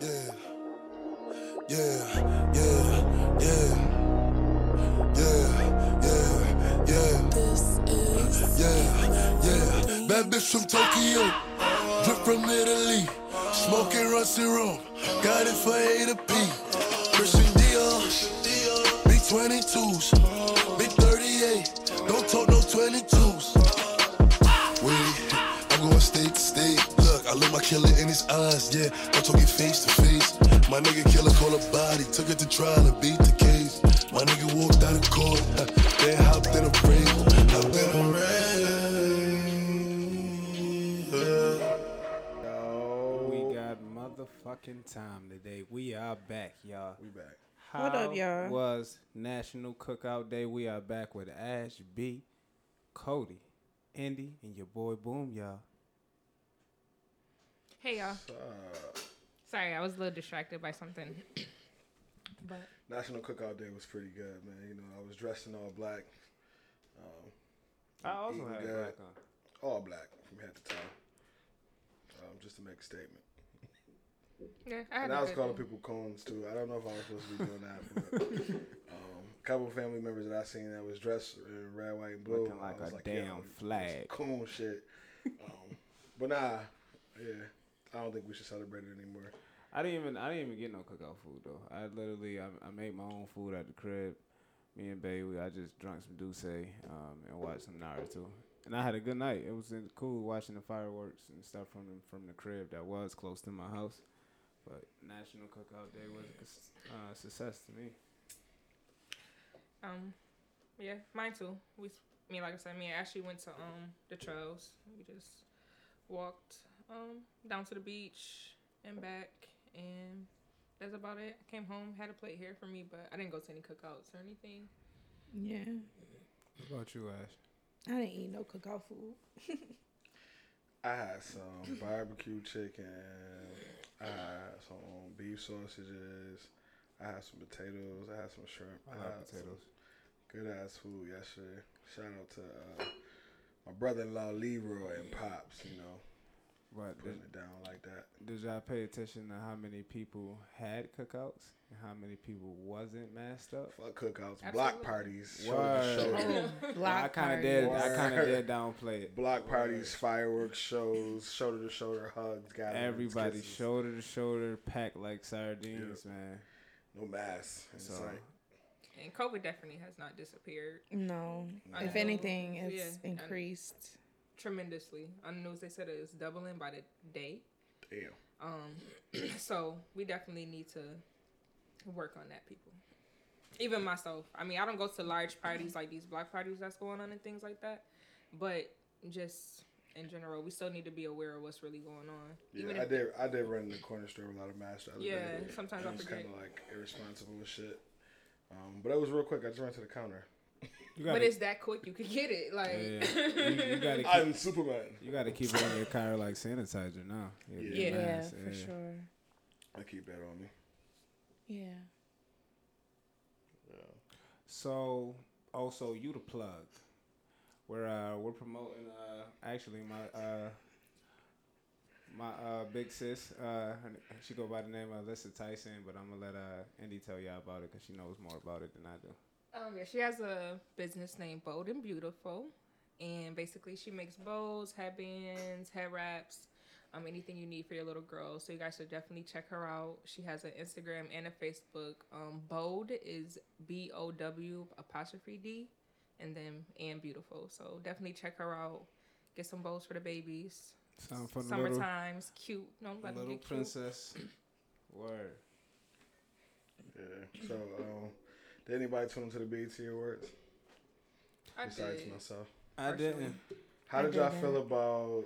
Yeah. Yeah. Yeah. Yeah. Yeah. Yeah. Yeah. Yeah. Bad bitch from Tokyo. Drip from Italy. Smoking rusty room. Got it for A to P. Christian Dior. B22s. Killer in his eyes, yeah. I'm talking face to face. My nigga killer call a body, took it to trial and beat the case. My nigga walked out of court, uh, then hopped in a ring, hopped in a ring. yeah. Yo, We got motherfucking time today. We are back, y'all. we back. How What up, y'all? Was National Cookout Day. We are back with Ash B, Cody, Indy, and your boy Boom, y'all. Hey y'all. Uh, Sorry, I was a little distracted by something. but National Cookout Day was pretty good, man. You know, I was dressed in all black, I also had good. black on. all black from head to toe, um, just to make a statement. yeah, I had And a I was calling day. people cones too. I don't know if I was supposed to be doing that, but um, a couple of family members that I seen that was dressed in red, white, and blue. Looking like a yo, damn this is flag. Coon shit. Um, but nah, yeah, I don't think we should celebrate it anymore. I didn't even I didn't even get no cookout food though. I literally I, I made my own food at the crib. Me and Bailey, I just drank some D'ussé um, and watched some Naruto. And I had a good night. It was cool watching the fireworks and stuff from the, from the crib that was close to my house. But National Cookout Day was a s- uh, success to me. Um, yeah, mine too. We, me, like I said, me and Ashley went to um the trails. We just walked um down to the beach and back, and that's about it. I came home, had a plate here for me, but I didn't go to any cookouts or anything. yeah. What about you, Ash? I didn't eat no cookout food. I had some barbecue chicken. I had some beef sausages. I had some potatoes. I had some shrimp. I had potatoes. Good ass food yesterday. Shout out to uh, my brother-in-law Leroy and Pops. You know, But putting did, it down like that. did y'all pay attention to how many people had cookouts and how many people wasn't masked up? Fuck cookouts, block parties, shoulder to shoulder. Well, I kind of party. did. I kind of Word. did downplay it. Block parties, fireworks shows, shoulder to shoulder hugs, gatherings, Everybody kisses. shoulder to shoulder, packed like sardines, man. No mask. in So sight. And COVID definitely has not disappeared No. I If anything, it's Yeah, I- increased. Tremendously. On the news, they said it was doubling by the day. Damn. Um, so we definitely need to work on that, people. Even myself. I mean, I don't go to large parties like these black parties that's going on and things like that, but just in general, we still need to be aware of what's really going on. Yeah, Even I did. I did run the corner store without a mask. Yeah, day. sometimes I was kind of like irresponsible with shit. Um, but it was real quick. I just ran to the counter. You but gotta, it's that quick, you could get it. Like, yeah, you, you gotta keep, I'm Superman. you gotta keep it in your car like sanitizer now. Your- your Yeah. Yeah, mask, for sure. I keep that on me. Yeah. So, also you the plug. We're uh we're promoting uh actually my uh my uh big sis uh she go by the name of Alyssa Tyson, but I'm gonna let uh Indy tell y'all about it because she knows more about it than I do. Um, yeah, she has a business named Bold and Beautiful, and basically she makes bows, headbands, head wraps, um, anything you need for your little girl. So you guys should definitely check her out. She has an Instagram and a Facebook. Um, Bold is B O W apostrophe D, and then and beautiful. So definitely check her out. Get some bows for the babies. Something for the little, Summertime's cute. No, let little get cute. princess. Word. Yeah. So, um, did anybody tune into the BET Awards I besides did. myself? I didn't. How I did y'all feel about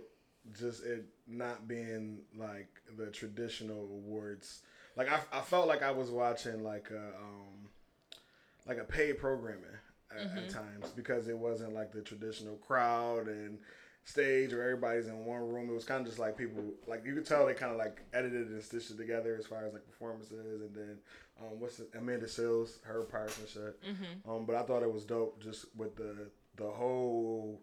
just it not being like the traditional awards? Like I, I felt like I was watching like a um like a paid programming at, Mm-hmm. at times because it wasn't like the traditional crowd and stage or everybody's in one room. It was kind of just like people like you could tell they kind of like edited and stitched it together as far as like performances and then um what's it, Amanda Seales her parts and shit. Mm-hmm. Um, but I thought it was dope just with the the whole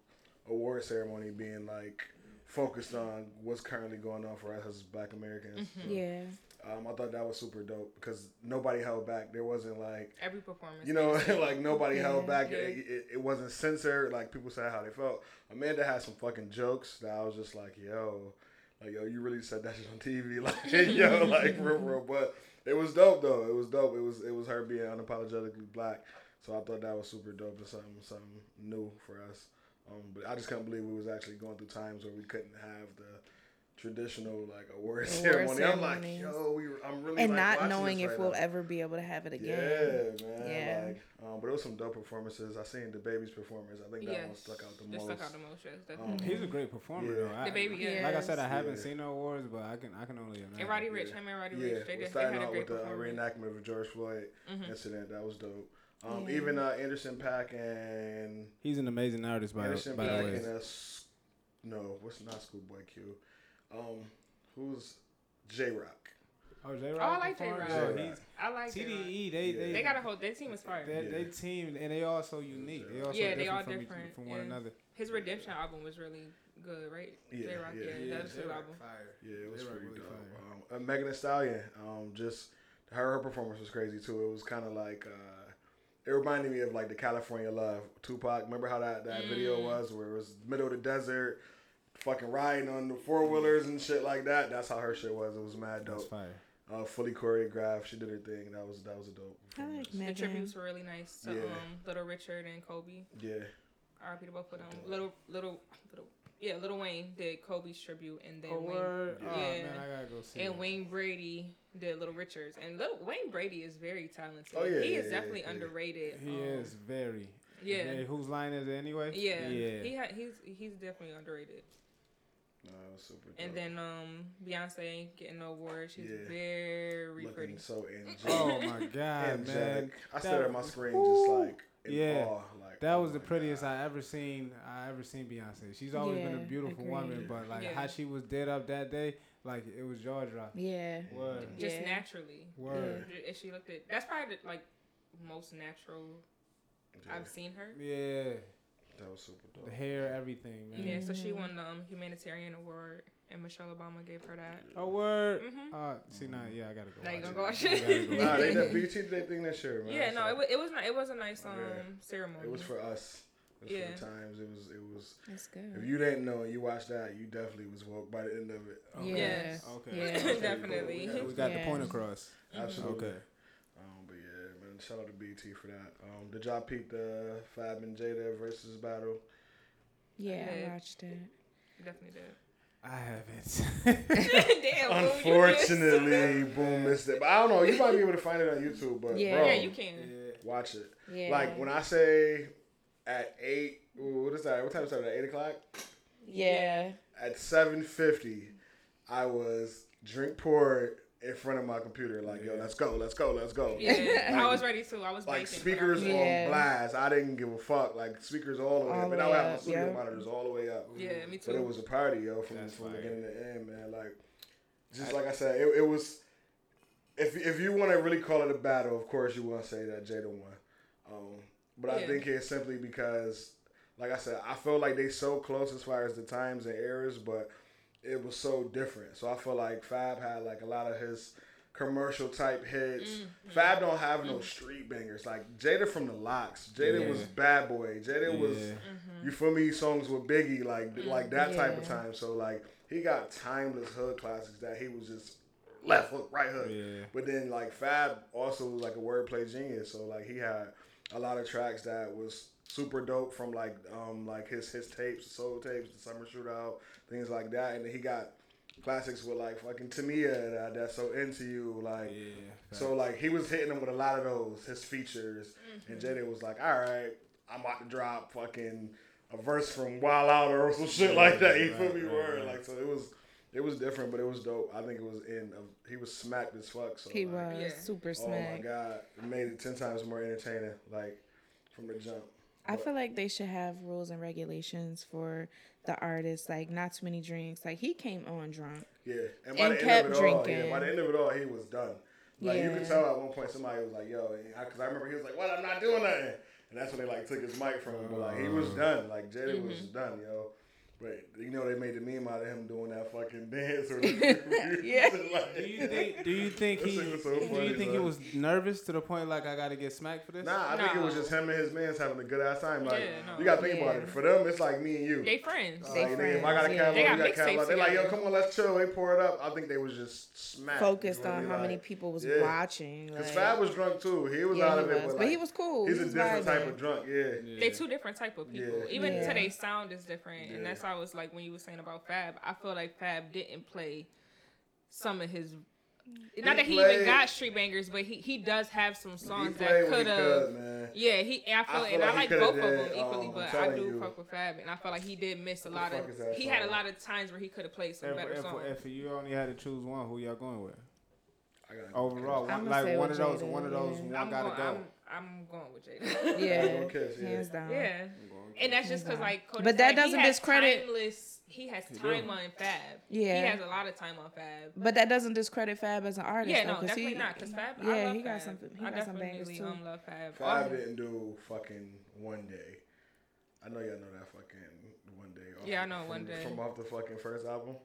award ceremony being like focused on what's currently going on for us as Black Americans. Yeah. Um, I thought that was super dope because nobody held back. There wasn't like Every performance. you know, like nobody held back. Yeah. It, it, it wasn't censored. Like people said how they felt. Amanda had some fucking jokes that I was just like, yo, like yo, you really said that shit on TV, like yo, like real, real. But it was dope though. It was dope. It was it was her being unapologetically black. So I thought that was super dope and something something new for us. Um, but I just couldn't believe we was actually going through times where we couldn't have the traditional like award Award ceremony. I'm like, yo, we, I'm really And like, not knowing this if right we'll now. ever be able to have it again. Yeah, man. Yeah. Like, um, but it was some dope performances. I seen the baby's performance. I think that Yes. one stuck out the Just most. stuck out the most. Yes, Um. He's a great performer Yeah. though. I- The baby, yeah. Like I said, I haven't Yeah. seen the awards, but I can I can only imagine. and Roddy Ricch, Yeah. him and Roddy yeah, Rich, they, we're did, they starting had a out great with the uh, reenactment of the George Floyd Mhm. incident. That was dope. Um, Yeah. Even uh, Anderson .Paak and He's an amazing artist, by, Anderson by Pack the way. and uh, no, what's not Schoolboy Q? Um, who's Jay Rock? Oh, Jay Rock. Oh, Rock. I like Jay Rock. Yo, Jay Rock. I like Jay Rock. TDE. They they They got a whole. Their team is fire. They, they team and they all so unique. They all so Yeah, they different all from, each- different, from one yeah. another. His Redemption album was really good, right? Yeah, Jay Rock, yeah. yeah, that's his Jay Rock album. Fire. Yeah, it was Jay Rock pretty really dope. Um, uh, Megan Thee Stallion, um, just her her performance was crazy too. It was kind of like uh, it reminded me of like the California Love Tupac. Remember how that that video Mm. was where it was middle of the desert, fucking riding on the four wheelers and shit like that. That's how her shit was. It was mad That's dope. fire. Uh, fully choreographed. She did her thing. That was that was a dope. I like performance. The tributes were really nice to Yeah. um, Little Richard and Kobe. Yeah, R.I.P. to both of them. Little, little, little, yeah, Lil Wayne did Kobe's tribute, and then Oh, Wayne, word. Oh, Yeah. man, I gotta go see and it. Wayne Brady did Little Richards. And Little Wayne Brady is very talented. Oh, yeah, he yeah, is yeah, definitely yeah. underrated. He um, is very. Yeah. very- whose line is it anyway? Yeah, Yeah. He ha- he's he's definitely underrated. No, it was super. Dope. And then um Beyonce ain't getting the award. She's Yeah. very looking pretty. so angelic. Oh my god, man. I stood That- at my screen just like in Yeah. awe. Like That oh was the prettiest God. I ever seen. I ever seen Beyonce. She's always been a Yeah, beautiful woman, agreed. but like Yeah. how she was dead up that day, like it was jaw dropping. Yeah. Word, Just Yeah. naturally. word. If she looked at that's probably the, like most natural Yeah, I've seen her. Yeah, that was super dope. the hair, everything, man. Yeah, so she Mhm. won the um, humanitarian award, and Michelle Obama gave her that. Oh word. Mhm. Uh, see now, yeah, I gotta go. Now you watch gonna it. go watch it? go Nah, they it. did BET did thing this year, man. Yeah, no, so it was it was ni- it was a nice um Yeah. ceremony. it was for us. It was Yeah. for the times. It was it was. That's good. If you didn't know you watched that, you definitely was woke by the end of it. Yeah. Yes. Okay. Yeah. that's pretty Definitely. cool. We got Yeah. the point across. Absolutely. Okay. Um, but yeah, man, shout out to BET for that. Um, did y'all peep the Fab and Jada Verzuz battle? Yeah, Yeah. I watched it. Definitely did. I haven't. Damn. boo, you missed. Unfortunately, boom, missed it. But I don't know. You might be able to find it on YouTube. But Yeah. bro, Yeah, you can. yeah. watch it. Yeah. Like when I say at eight, ooh, what is that? What time is that? At eight o'clock. Yeah. At seven fifty, I was drink poured in front of my computer. Like, yo, let's go, let's go, let's go. Yeah, I was ready too. I was Like baking, speakers was- Yeah. on blast. I didn't give a fuck. Like speakers all the way All up. And I way would have my up, studio yeah. monitors all the way up. Yeah, me too. But it was a party, yo, from, That's from fire. beginning to end, man. Like, just like I said, it, it was. If if you want to really call it a battle, of course you want to say that Jada won. Um, but I think it's simply because, like I said, I feel like they so close as far as the times and eras, but it was so different. So I feel like Fab had like a lot of his commercial type hits. Mm-hmm. Fab don't have no street bangers. Like Jada from the LOX. Jada was Bad Boy. Jada was Mm-hmm. you feel me songs with Biggie like like that type of time. So like he got timeless hood classics that he was just left hook right hook. Yeah. But then like Fab also was like a wordplay genius. So like he had a lot of tracks that was super dope from like um like his his tapes, soul tapes, the summer shootout, things like that. And he got classics with like fucking Tamia that, that's so into you like Yeah. so like he was hitting them with a lot of those his features, and Jada was like, "All right, I'm about to drop fucking a verse from Wild Out or some shit like that." You feel me? right, Word right. like so it was it was different, but it was dope. I think it was in a, he was smacked as fuck. So He like, was Yeah. super smacked. Oh my god, it made it ten times more entertaining. Like from the jump. I feel like they should have rules and regulations for the artists, like not too many drinks. Like he came on drunk. Yeah, and by And the end kept of it all, yeah, drinking. by the end of it all, he was done. Like you could tell at one point somebody was like, "Yo," because I, remember he was like, "What? I'm not doing nothing," and that's when they like took his mic from him. But like he was Uh-huh. done. Like Jada was Mm-hmm. done, yo. But you know they made the meme out of him doing that fucking dance or Yeah. like, Do you think? Do you think he? shit was do you think he was nervous to the point like I got to get smacked for this? Nah, I think it was just him and his man's having a good ass time. Like Yeah, no. you gotta think about it. For them, it's like me and you. They friends. Like, They nigga, if I got a friends, yeah. catalog, They got got a catalog. They're like, yo, come on, let's chill. They pour it up. I think they was just smacked. Focused You feel on me? how many people was yeah. watching. Cause like- Fab was drunk too. He was Yeah, out of it, but, But he was cool. He's He a was different type of drunk. Yeah. Yeah. They two different type of people. Even Yeah. today's sound is different, and that's why I was like when you were saying about Fab. I feel like Fab didn't play some of his. Not that he played- even got street bangers, but he, he does have some songs that could could, have. Yeah, he. I feel, I feel and like I like coulda both of them equally, um, but I'm I telling do you. fuck with Fab, and I feel like he did miss a the lot of. fuck is that He had a lot of times where he could have played some If, better if, songs. if you only had to choose one, who y'all going with? I gotta Overall, I'ma one, like say one of those, one of those, one I'm gotta go. I'm, I'm going with Jada. Yeah, Gonna kiss, yeah. hands down. yeah. And that's just because like, Kodak But that said, doesn't he has discredit- Timeless, he has time on Fab. Yeah. he has a lot of time on Fab. But that doesn't discredit Fab as an artist. Yeah, though, no, 'cause definitely he, not. Cause Fab, I Yeah, love he got Fab. some. He I got some bangers definitely too. um, love Fab. Fab Um, didn't do fucking one day. I know y'all know that fucking one day. off Yeah, I know from, One Day. from off the fucking first album.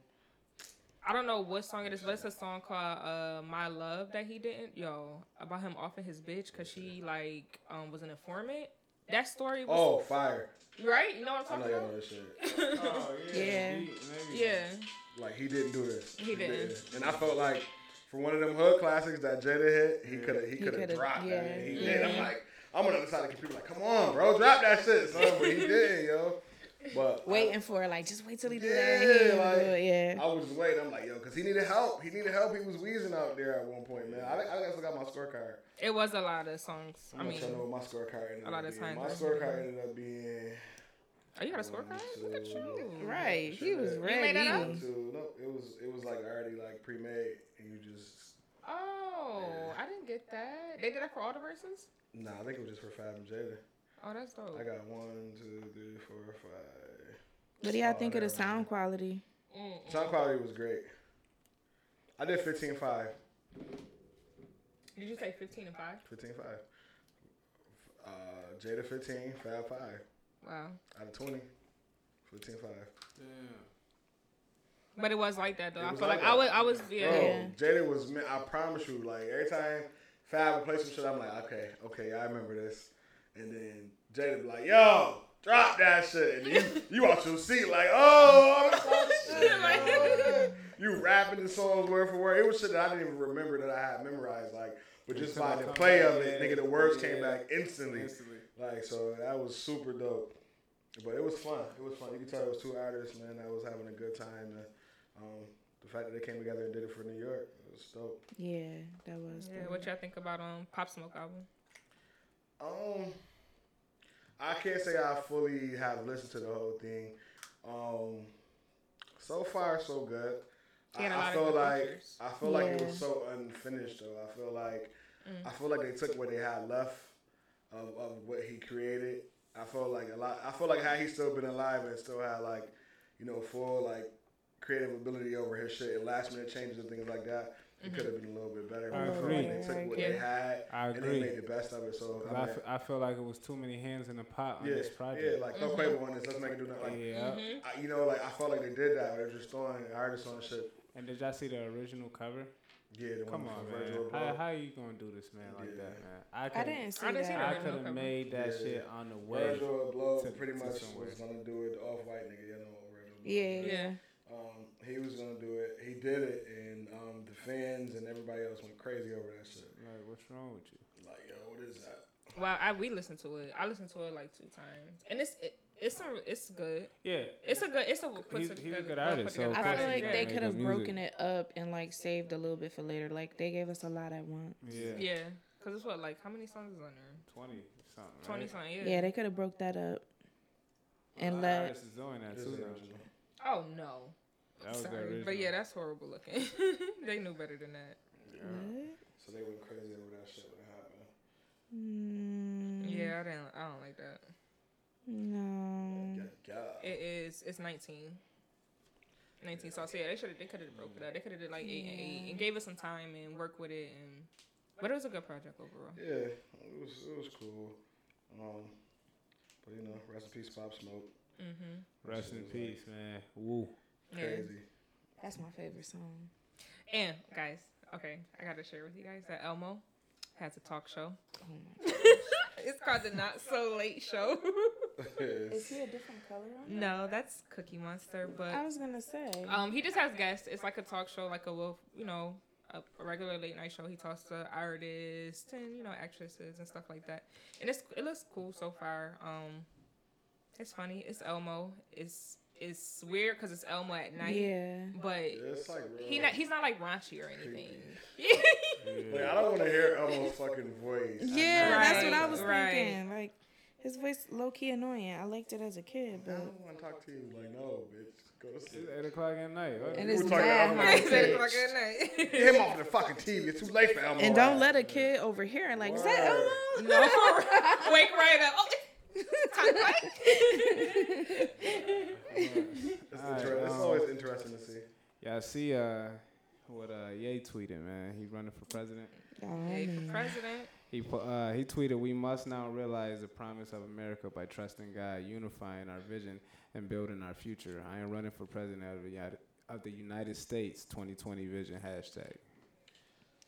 I don't know what song it is, but it's a song called uh, "My Love" that he didn't. Yo, about him offing his bitch because she like um was an informant. That story was Oh, fire! right. You know what I I'm know talking y'all know about? this shit. Oh, Yeah. he- maybe- yeah. Like he didn't do this. He didn't. And I felt like for one of them hood classics that Jada hit, he could have he He could have dropped yeah, that. And he yeah. did. I'm like, I'm on the other side of the computer, like, come on, bro, drop that shit, son. But he did, yo. But Waiting for it, like just wait till he do Yeah, that. He like, do it, yeah. I was just waiting. I'm like, yo, because he needed help. He needed help. He was wheezing out there at one point, man. I, think- I think I still got my scorecard. It was a lot of songs. I I'm mean, gonna tell you what my scorecard ended a lot up of being. times My scorecard ended up being. oh, you got a scorecard? Look at you. Right, he was You ready. made that up? Two. No, it was it was like already like pre-made, and you just. Oh, Yeah. I didn't get that. They did that for all the verses. Nah, I think it was just for Fab and Jada. Oh, that's dope. I got one, two, three, four, five. What do y'all think of the sound quality? Mm. Sound quality was great. I did 15.5. Did you say 15 and 5? 15.5. Uh, Jada 15, Fab 5. Wow. Out of 20, 15.5. Damn. But it was like that though. It I feel like like, I was, that. I was, yeah. Bro, Yeah. Jada was, I promise you, like, every time Fab would play some shit, I'm like, okay, okay, I remember this. And then Jada be like, yo, drop that shit. And you, you out your seat, like, oh, shit. oh. You rapping the songs word for word. It was shit that I didn't even remember that I had memorized, like, but just by the play of it, nigga, the words yeah. came back instantly. Instantly. Like, so that was super dope. But it was fun. It was fun. You could tell it was two artists, man, I was having a good time. And, um, the fact that they came together and did it for New York it was dope. Yeah, that was. Yeah, dope. what y'all think about um Pop Smoke album? Um, I can't say I fully have listened to the whole thing. Um, so far so good. He I, had a I lot of feel like features. I feel like it was so unfinished though. I feel like Mm. I feel like they took what they had left of, of what he created. I feel like a lot. I feel like how he's still been alive and still had like you know full like creative ability over his shit and last minute changes and things like that. It could have been a little bit better. I but feel agree. like they took what they had I and they made the best of it. So I I, mean, f- I feel like it was too many hands in the pot on yeah, this yeah, project. like throw Quavo on this. Let's make it do that. Like, yeah. Mm-hmm. I, you know, like I felt like they did that. They're just throwing artists on shit. And did y'all see the original cover? Yeah, the Come one on, from man. Virgil How, Abloh. how you gonna do this, man, like Yeah. that, man? I I could didn't see I didn't see that. I could have cover. made that Yeah. shit on the way. Virgil Abloh to- pretty to much somewhere. was gonna do it. The off white nigga, you know, Virgil Abloh. Yeah, Yeah. Um, he was gonna do it. He did it, and um, the fans and everybody else went crazy over that shit. Like, what's wrong with you? Like, yo, what is that? Well, I we listened to it. I listened to it like two times, and it's it, it's some it's good. Yeah. It's a good. It's a put He's- together- he's a good artist, so I feel like Yeah. they could have good music. broken it up and like saved a little bit for later. Like they gave us a lot at once. Yeah. Yeah, because it's what like how many songs is on there? Twenty something. Twenty right? songs. Yeah. Yeah, they could have broke that up and lot let. artists is doing that too is Oh no. That was Sorry, but yeah, that's horrible looking. they knew better than that. What? So they went crazy over that shit when it happened. Mm, Yeah, I didn't. I don't like that. No. God, God. It is. It's nineteen. 19 songs. So yeah, they should. Have they could have broke it up. They could have did like eight and eight and gave us some time and work with it. And but it was a good project overall. Yeah, it was it was cool. Um, but you know, rest in peace, Pop Smoke. Rest in peace, man. Woo. Yeah. Crazy. That's my favorite song. And guys, okay, I gotta share with you guys that Elmo has a talk show. Oh my it's called the Not So Late Show. Is he a different color on? no, that's Cookie Monster, but I was gonna say. um, he just has guests. It's like a talk show, like a wolf, you know, a, a regular late night show. He talks to artists and you know actresses and stuff like that. And it's it looks cool so far. Um, it's funny. It's Elmo. It's it's weird because it's Elmo at night. yeah. But It's like he not he's not like raunchy or anything. Like, I don't want to hear Elmo's fucking voice. Yeah, that's what I Right, was right. thinking. Like his voice low key annoying. I liked it as a kid, but I don't want to talk to you. Like, no, bitch. Go to sleep. It's 8 o'clock at night. What? and Who it's talking mad about high Elmo? It's eight o'clock at night. Get him off the fucking TV. It's too late for Elmo. And don't let a kid overhear it. Like, is that Elmo? No, wake right up. Oh, time what? It's, Alright, inter- it's um, always interesting to see. Yeah, I see uh, what uh, Ye tweeted, man. He's running for president. Hey, man. for president. He uh, he tweeted, "We must now realize the promise of America by trusting God, unifying our vision, and building our future. I am running for president of the United, of the United States. 2020 vision hashtag.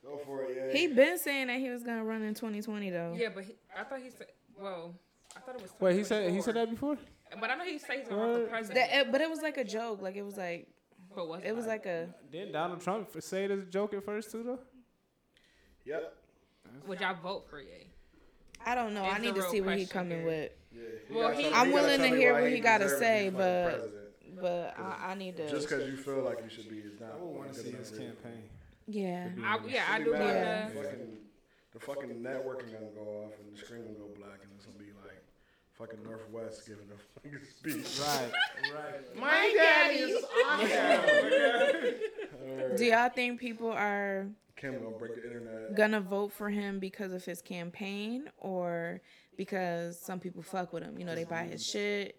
Go for it, yeah. He been saying that he was gonna run in 2020 though. Yeah, but he, I thought he said. Well, I thought it was. Wait, he said he said that before. But I know he said he's gonna run for president. That, it- but it was like a joke. Like it was like but was it was like a. Didn't Donald Trump say it as a joke at first too, though? Yep. Would y'all vote for Ye? I don't know. I need to see what he question coming here. with. Yeah. You Well, he- I'm willing to hear what he gotta say, but- But I, I need to. Just because you feel like you should be is not. I want to see his reason. campaign. yeah. I, yeah, I do be wanna. Fucking, the fucking networking gonna go off and the screen gonna go black and it's gonna be like fucking North West giving a fucking speech. Right, right. My daddy is Do y'all think people are Kim gonna break the internet. gonna vote for him because of his campaign or because some people fuck with him? You know, they buy his shit.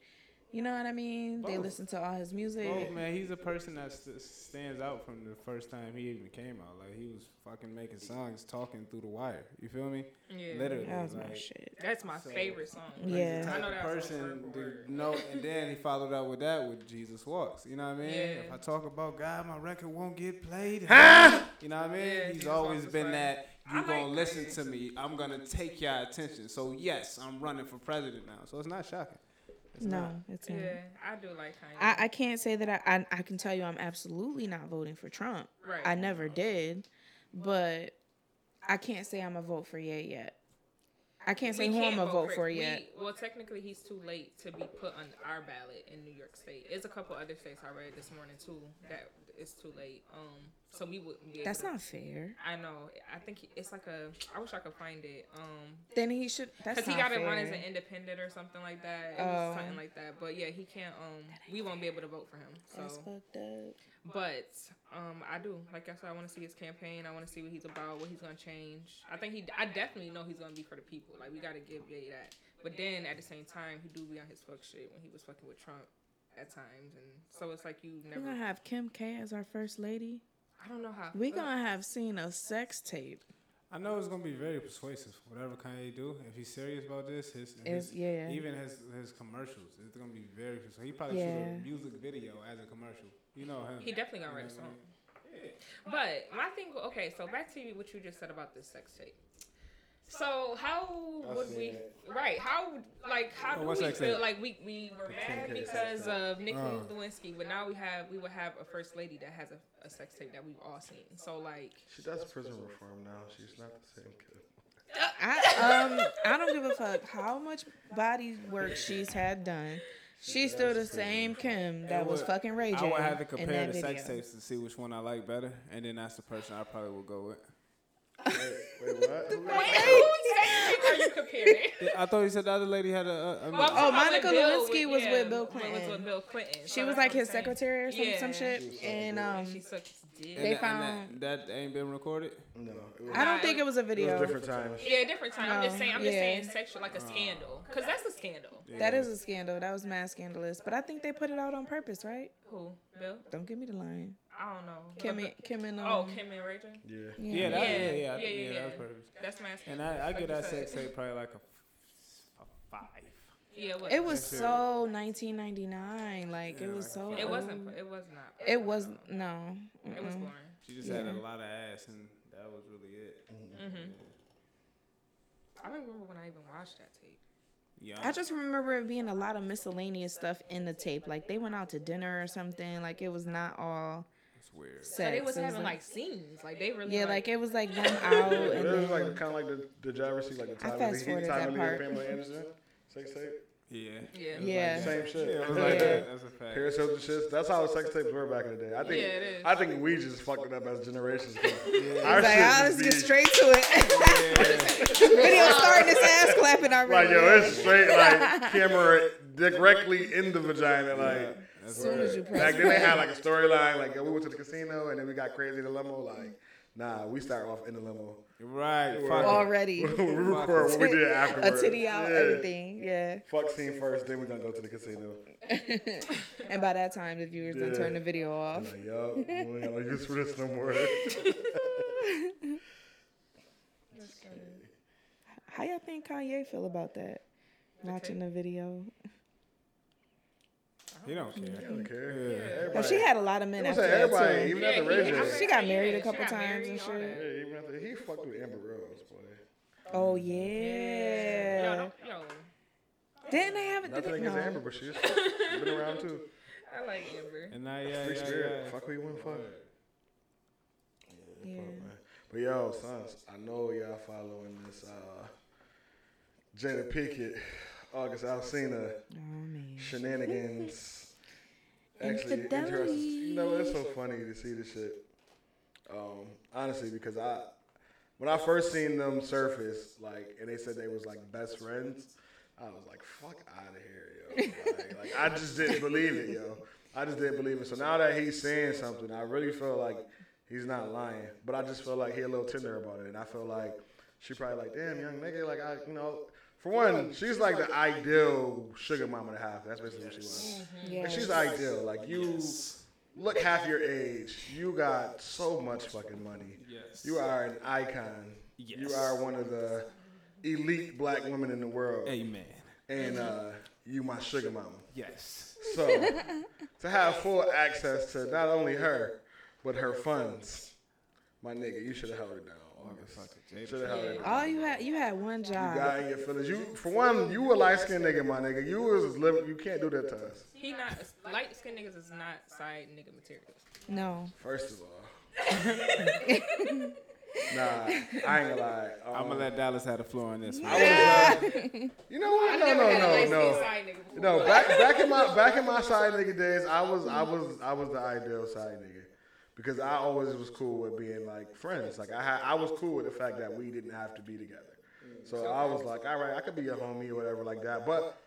You know what I mean? They listen to all his music. Oh man, he's a person that st- stands out from the first time he even came out. Like he was fucking making songs, talking through the wire. You feel me? Yeah. Literally. That was my shit. That's my favorite song. Yeah. I know type that of person word for to word. and then he followed up with that with Jesus Walks. You know what I mean? Yeah. If I talk about God, my record won't get played. Huh? You know what I mean? Yeah, He's Jesus always been fire. that. I You gonna like listen to me? I'm gonna take your attention. So yes, I'm running for president now. So it's not shocking. It's No, not. it's not. Yeah, I do like Kanye. I, I can't say that I, I I can tell you I'm absolutely not voting for Trump. right. I never did, but I can't say I'm a vote for Ye yet. I can't say We who can't I'm a vote for we- yet. well, technically, he's too late to be put on our ballot in New York State. There's a couple other states I read this morning too that it's too late. Um, so we. Able That's not fair. I know. I think he- it's like a. I wish I could find it. Um, Then he should. That's because he got fair. run as an independent or something like that. It Oh. was something like that. But yeah, he can't. Um, we won't be able to vote for him. That's So, fucked up. but um, I do. Like I said, I want to see his campaign. I want to see what he's about. What he's gonna change. I think he. I definitely know he's gonna be for the people. Like we got to give Ye that. But then at the same time, he do be on his fuck shit when he was fucking with Trump at times, and so it's like you We're gonna have Kim K as our first lady. I don't know how. We're gonna have seen a sex tape. I know it's gonna be very persuasive. Whatever Kanye do, if he's serious about this, his, his yeah. even his his commercials, it's gonna be very persuasive. He probably Yeah. shoot a music video as a commercial. You know him. He definitely gonna write a You know song. what But my thing, okay, so back to what you just said about this sex tape. So how I would we, it. right? How like how Oh, do we sex feel? Like we we were mad because of Nicki Oh. Lewinsky, but now we have we would have a first lady that has a, a sex tape that we've all seen. So like, She does prison reform now. She's not the same kid. I um I don't give a fuck how much body work she's had done. She's still the same Kim that I was would- fucking raging. I would have to in compare that the sex tapes to see which one I like better, and then that's the person I probably will go with. Wait, wait, what? Wait, whose are you comparing? I thought you said the other lady had a. a, a Well, Oh, Monica Bill, Lewinsky was yeah, with Bill Clinton. Was Clinton. with Bill Clinton. She So was like his saying. secretary or some, some shit. And um She sucks dick. and They that, and found- that, that ain't been recorded. No, was, I don't think it was a it was video. different times. Yeah, different time. I'm just saying. I'm just saying sexual, like a scandal, because that's a scandal. That is a scandal. That was mad scandalous. But I think they put it out on purpose, right? Who? Bill? Don't give me the line. I don't know. Kim But and Kim and um, Oh, Kim and Ray J? Yeah. Yeah, that, yeah, Yeah, yeah, yeah, yeah, yeah, yeah, yeah. That's perfect. That's my. And I, I Like give that sex tape probably like a five. Yeah, it was. It was so 1999. Like it was so. It wasn't. It was not. It was no. It was boring. She just had a lot of ass, and that was really it. Mhm. I don't remember when I even watched that tape. Yeah, I just remember it being a lot of miscellaneous stuff in the tape. Like they went out to dinner or something. Like it was not all it's weird. sex. So they was It having like scenes. Like they really. yeah, like, like it was like them out and It was like kind of like the did y'all ever see like the I Tyler Lee, fast-forwarded Tyler that Lee part. and Pamela Anderson sex tape? Yeah. Yeah. yeah. Same shit. Yeah, it was Yeah. like that. That's a fact. Paris Hilton shit. That's how sex tapes were back in the day. I think. Yeah, it is. I think we just fucked it up as generations. Our It's like, shit just let's get straight to it. Video starting this ass clapping already. Like yo, it's straight like camera directly in the vagina. Like as soon as you press back then they had like a storyline. Like yo, we went to the casino and then we got crazy in the limo. Like nah, we start off in the limo. Right. Fuck already we record what we did afterwards. a titty out, Yeah. everything. Yeah. Fuck scene first, then we're gonna go to the casino. And by that time, the viewers done Yeah. turn the video off. Like yo, we ain't got no use for this no more. How y'all think Kanye feel about that? Watching the video. He don't care. I don't care. But Everybody, she had a lot of men I'm after saying that everybody, too. even Yeah, after Ray he- J. I heard- She got yeah, married a couple times and all shit. Yeah, even after he fucked with Amber Rose, boy. Oh yeah. yo, Didn't they have it? Nothing Did against no. Amber, but she's been around too. I like Amber. And now, yeah, Free yeah, spirit. yeah. Fuck who you want to fuck. Yeah. Fuck, man. But yo, sons, I know y'all following this uh, Jada Pinkett, August Alsina Oh man. shenanigans. Actually, Infidelity. interesting. You know, it's so funny to see this shit. Um, honestly, because I, when I first seen them surface, like, and they said they was like best friends, I was like, fuck out of here, yo. Like, like, I just didn't believe it, yo. I just didn't believe it. So now that he's saying something, I really feel like he's not lying. But I just feel like he a little tender about it, and I feel like she probably like, damn, young nigga, like I, you know. For one, she's like the ideal sugar mama to have. That's basically what she wants. Yeah. Like she's ideal. Like you look half your age. You got so much fucking money. Yes. You are an icon. Yes. You are one of the elite black women in the world. Amen. And uh, you my sugar mama. Yes. So to have full access to not only her, but her funds, my nigga, you should have held her down. Motherfucker, Should have held her down. All you had, you had one job. You job. got in your feelings. You, for one, you a light skinned nigga, my nigga. You was living. You can't do that to us. He not light skinned niggas is not side nigga material. No. First of all. nah, I ain't gonna lie. Um, I'm gonna let Dallas have the floor on this one. I was, uh, you know what? No, no, no, no. Side nigga before. No, back back in my back in my side nigga days, I was I was I was the ideal side nigga because I always was cool with being like friends. Like I I was cool with the fact that we didn't have to be together. So I was like, all right, I could be your homie or whatever like that. But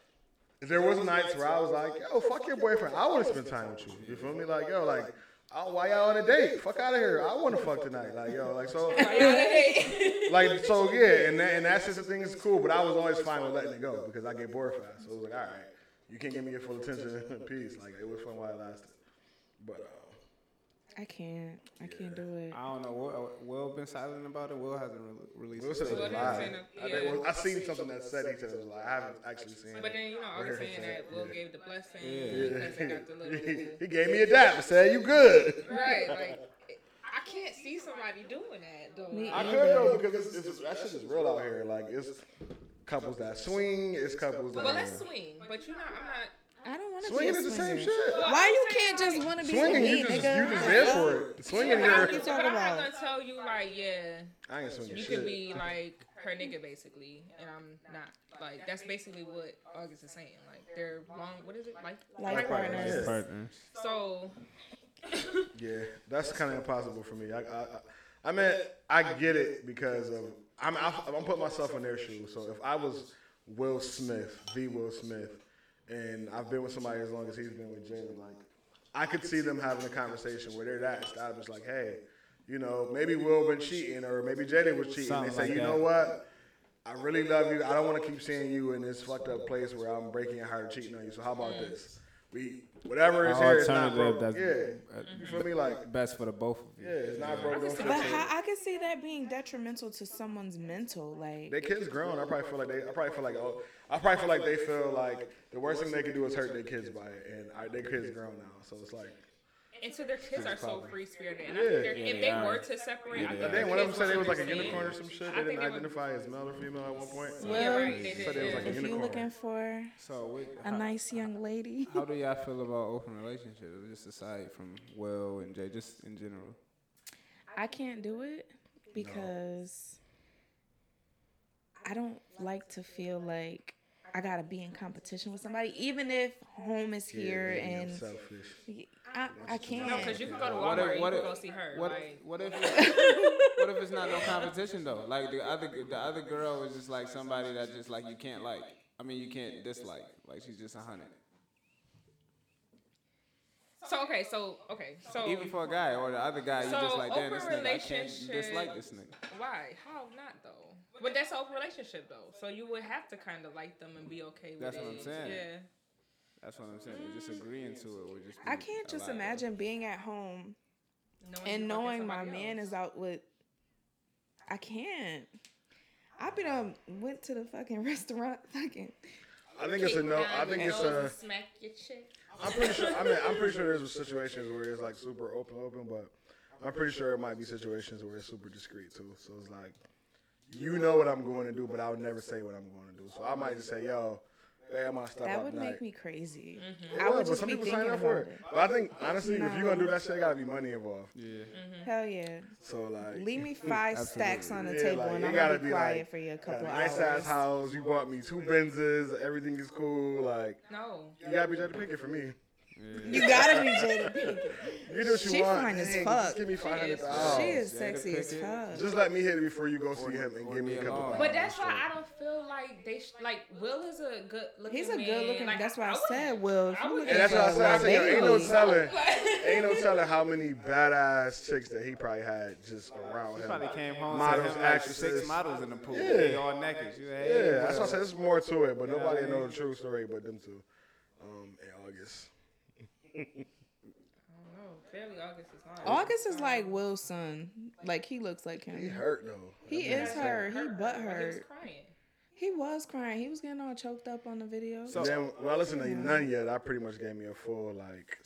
there was nights where I was like, yo, fuck your boyfriend. I want to spend time with you. You feel me? Like, yo, like. Oh, why y'all on a date? Fuck out of here. I want to fuck tonight. Like, yo, like, so, like, so, yeah, and that, and that sense of thing is cool, but I was always fine with letting it go because I get bored fast. So it was like, all right, you can't give me your full attention. Peace. Like, it was fun while it lasted. But, uh, I can't. I can't do it. I don't know. Will, uh, Will been silent about it. Will hasn't re- released. Will it. said it was live. saying I, think it was, I seen something that said he said it was live. I haven't actually seen But then you know, I was saying that Will gave the blessing Yeah. because got the he, he gave me a dap and said, you good. right. Like I can't see somebody doing that though. Me I Like, could though because it's, it's, that shit is real out here. Like, it's couples that swing, it's couples that. well, let's swing, but you know, I'm not. I don't want to be Swinging a is the same shit. Why you can't just want to be Swinging, with me, you just, nigga? you just there for it. Swinging, But you're. I'm, you but talking I'm not gonna tell you like, yeah, I ain't swinging you shit. could be like her nigga basically, and I'm not. Like that's basically what August is saying. Like they're long. What is it? Like Life partners. Yeah. Partners. So Yeah, that's kind of impossible for me. I, I, I- I mean, I get it because of I'm I, I'm putting myself in their shoes. So if I was Will Smith, the Will Smith, and I've been with somebody as long as he's been with Jalen, like I could see them having a conversation where they're that established, like, hey, you know, maybe Will been cheating or maybe Jaden was cheating. Something they say, like you that. know what? I really love you. I don't want to keep seeing you in this fucked up place where I'm breaking your heart, cheating on you. So how about this? We whatever is An here is not alternative broke. that's Yeah, you feel me? Like best for the both of you. yeah, it's not broke. Don't But how, I can see that being detrimental to someone's mental. Like, Their kids grown. I probably feel like they. I probably feel like. Oh, I probably feel like they feel like the worst thing they could do is hurt their kids by it, and I, their kids grown now. So it's like, And so their kids are so free spirited. And I Yeah. think they're- Yeah, if they they were to separate, Yeah, I think are. one of them said would it was like a unicorn or some shit. I They think didn't they identify as male or female at one point. Well, Yeah, right. They Said it was like if you're looking for So, with, a how, nice young lady, how do y'all feel about open relationships? Just aside from Will and Jay, just in general. I can't do it because I don't like to feel like I gotta be in competition with somebody, even if home is here Yeah, and selfish. I, I can't. No, because you can go to What Walmart if- and what you if- can go see her. What like, what if what if it's not no competition though? Like the other the other girl is just like somebody that just like you can't like. I mean you can't dislike. Like she's just a hundred. so okay, so okay, so Even for a guy or the other guy, you So, just like damn this nigga. I can't dislike this nigga. why? How not though? But that's an open relationship though, so you would have to kind of like them and be okay with That's it. what I'm saying. Yeah. That's what I'm saying. We're just agreeing to it would just. I can't just lot. imagine being at home Knowing and knowing my somebody man is out with. I can't. I've been um went to the fucking restaurant fucking. I think it's a no. I think it's a. smack your chick. I'm pretty sure. I mean, I'm pretty sure there's situations where it's like super open, open, but I'm pretty sure it might be situations where it's super discreet too. So it's like, you know what I'm going to do, but I'll never say what I'm going to do. So I might just say, yo, hey, I'm gonna step That would tonight. make me crazy. Mm-hmm. It I would but just some be people thinking sign about up for it. it. But I think honestly, if you're gonna do that shit, gotta be money involved. Yeah. Hell yeah. So like, Leave me five stacks on the Yeah, table like, and I'm gotta gonna be be quiet like, for you a got couple a nice hours. ass house. You bought me two Benzes. Everything is cool. Like No. you gotta be Jada Pinkett for me. You gotta be Jada Pinkett. You do what you She want. fine as fuck. Just give me five hundred She is Jada sexy as Pinkett. fuck. Just let me hit it before you go see him and give me a Nia couple. Long. thousand But that's why I don't feel like they sh- like Will is a good looking. He's a good looking. Like, That's why I, would- said, Will. If I you looking And that's for what I a said. I said, yo, ain't no baby, telling, ain't no telling how many badass chicks that he probably had just around She him. probably came home Models, to him like actresses. six models in the pool. Yeah. They all naked. She like, hey, Yeah, that's why I said there's more to it, but know nobody what know the true story but them two. Um, in August. No, clearly August is not. August is like Will's son. Like he looks like him. He hurt though. He That is man hurt. He butt He was hurt. crying. He was crying. He was getting all choked up on the video. So- Then when I listened to none yet, I pretty much gave me a full like,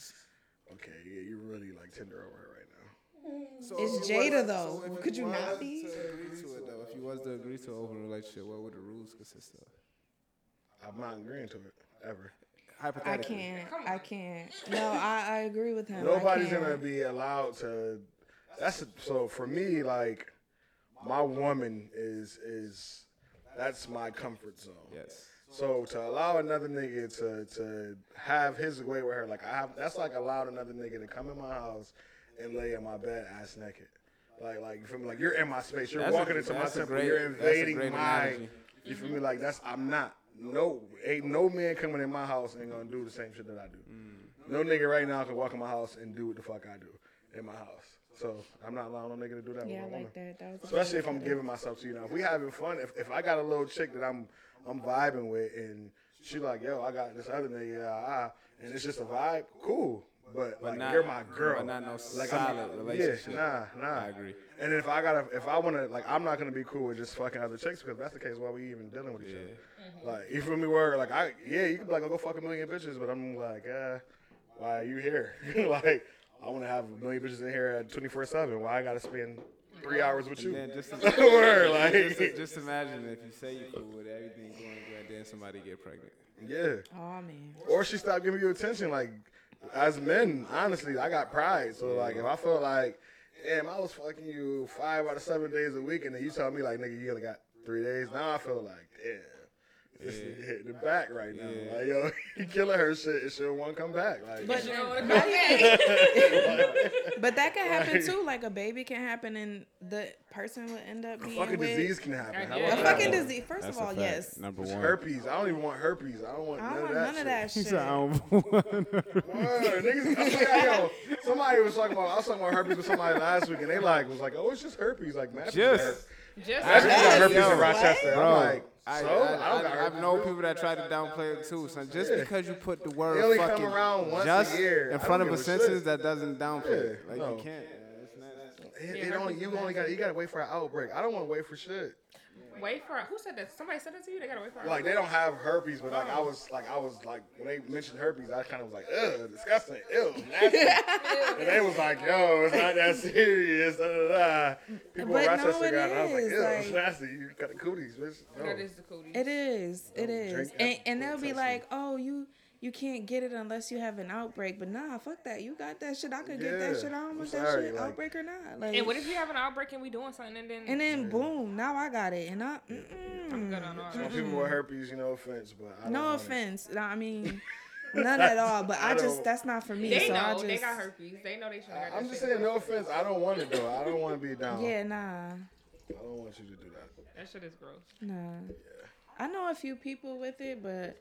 okay, yeah, you're really like tender over her right now. So It's Jada, was- though. if Could you not be? Agree to it though, if you was to agree to an open relationship, what would the rules consist of? I'm not agreeing to it ever. I can't. I can't. No, I, I agree with him. Nobody's gonna be allowed to. That's so for me. Like my woman is is that's my comfort zone. Yes. So to allow another nigga to to have his way with her, like I have, that's like allowed another nigga to come in my house and lay in my bed ass naked. Like like you feel me? Like you're in my space. You're That's a- walking into my that's a temple. great- you're invading my. analogy. You feel me? Like that's I'm not. No, ain't no man coming in my house ain't gonna do the same shit that I do. Mm. No nigga right now can walk in my house and do what the fuck I do in my house. So I'm not allowing no nigga to do that. Yeah, with my like woman. that. That was Especially if I'm one. giving myself to you. Now, if we having fun, if, if I got a little chick that I'm I'm vibing with, and she like, yo, I got this other nigga, ah, and it's just a vibe, cool. But, like, not- you're my girl. but not no like, solid I'm, relationship. Yeah, nah, nah. I agree. And if I gotta, if I wanna, like, I'm not gonna be cool with just fucking other chicks because that's the case. Why we even dealing with each other? Like, you feel me? Where like I, yeah, you could be like, I'll go fuck a million bitches, but I'm like, uh, why are you here? like, I want to have a million bitches in here at 24 seven. Why I gotta spend three hours with you? And then just, Word, like, just, just imagine if you say you cool with everything going good, then somebody get pregnant. yeah. Oh man. Or she stopped giving you attention. Like, as men, honestly, I got pride. So like, if I feel like, damn, I was fucking you five out of seven days a week, and then you tell me like, nigga, you only got three days. Now I feel like, damn. This Yeah. hitting the back right now. Yeah. Like, yo, he killing her shit and she don't want to come back. Like, But You know what I'm But that can happen Like- too. Like a baby can happen, and the person will end up being. a being fucking with disease can happen. How Yeah. about a that? fucking disease. First That's of all, yes. Number one. herpes. I don't even want herpes. I don't want I none don't of want that none of that He shit. said, I don't want Word, niggas, I yo, somebody was talking about. I was talking about herpes with somebody last week, and they like was like, "Oh, it's just herpes." Like, man, Just. Just Imagine you got herpes Yo. in Rochester. Bro, I'm like, I, So? I, I don't I, got I've known people that try to downplay it too. So just Yeah. because you put the word fucking around once a just. In front of a sentence, that doesn't downplay it. Like no. you can't. Man. It's not- It, it only you only got you got to wait for an outbreak. I don't want to wait for shit. Wait for who said that? Somebody said it to you. They gotta wait for. It. Like they don't have herpes, but like I oh. was like I was like when they mentioned herpes, I kind of was like, ugh, disgusting, ew, nasty. and they was like, yo, it's not that serious. Da, da, da. People But in no, Rochester it got it. I was like, is, ew, it's nasty. You got the cooties, bitch. No. That is the cooties. It is. It Don't is. drink And, and they'll be like, "Oh, you you can't get it unless you have an outbreak." But nah, fuck that. You got that shit. I could get that shit. I don't want that shit, like- outbreak or not. Like, And what if you have an outbreak and we doing something and then and then boom, now I got it, and I. I'm good on all Some that. people with herpes, you know, offense, but I don't No want it. offense. No, I mean, none at all. But I I just that's not for me. They so I just, they got herpes. They know they should. Have I'm just shit. saying, no offense. I don't want it though. I don't want to be down. Yeah, nah, I don't want you to do that. That shit is gross. nah. I know a few people with it, but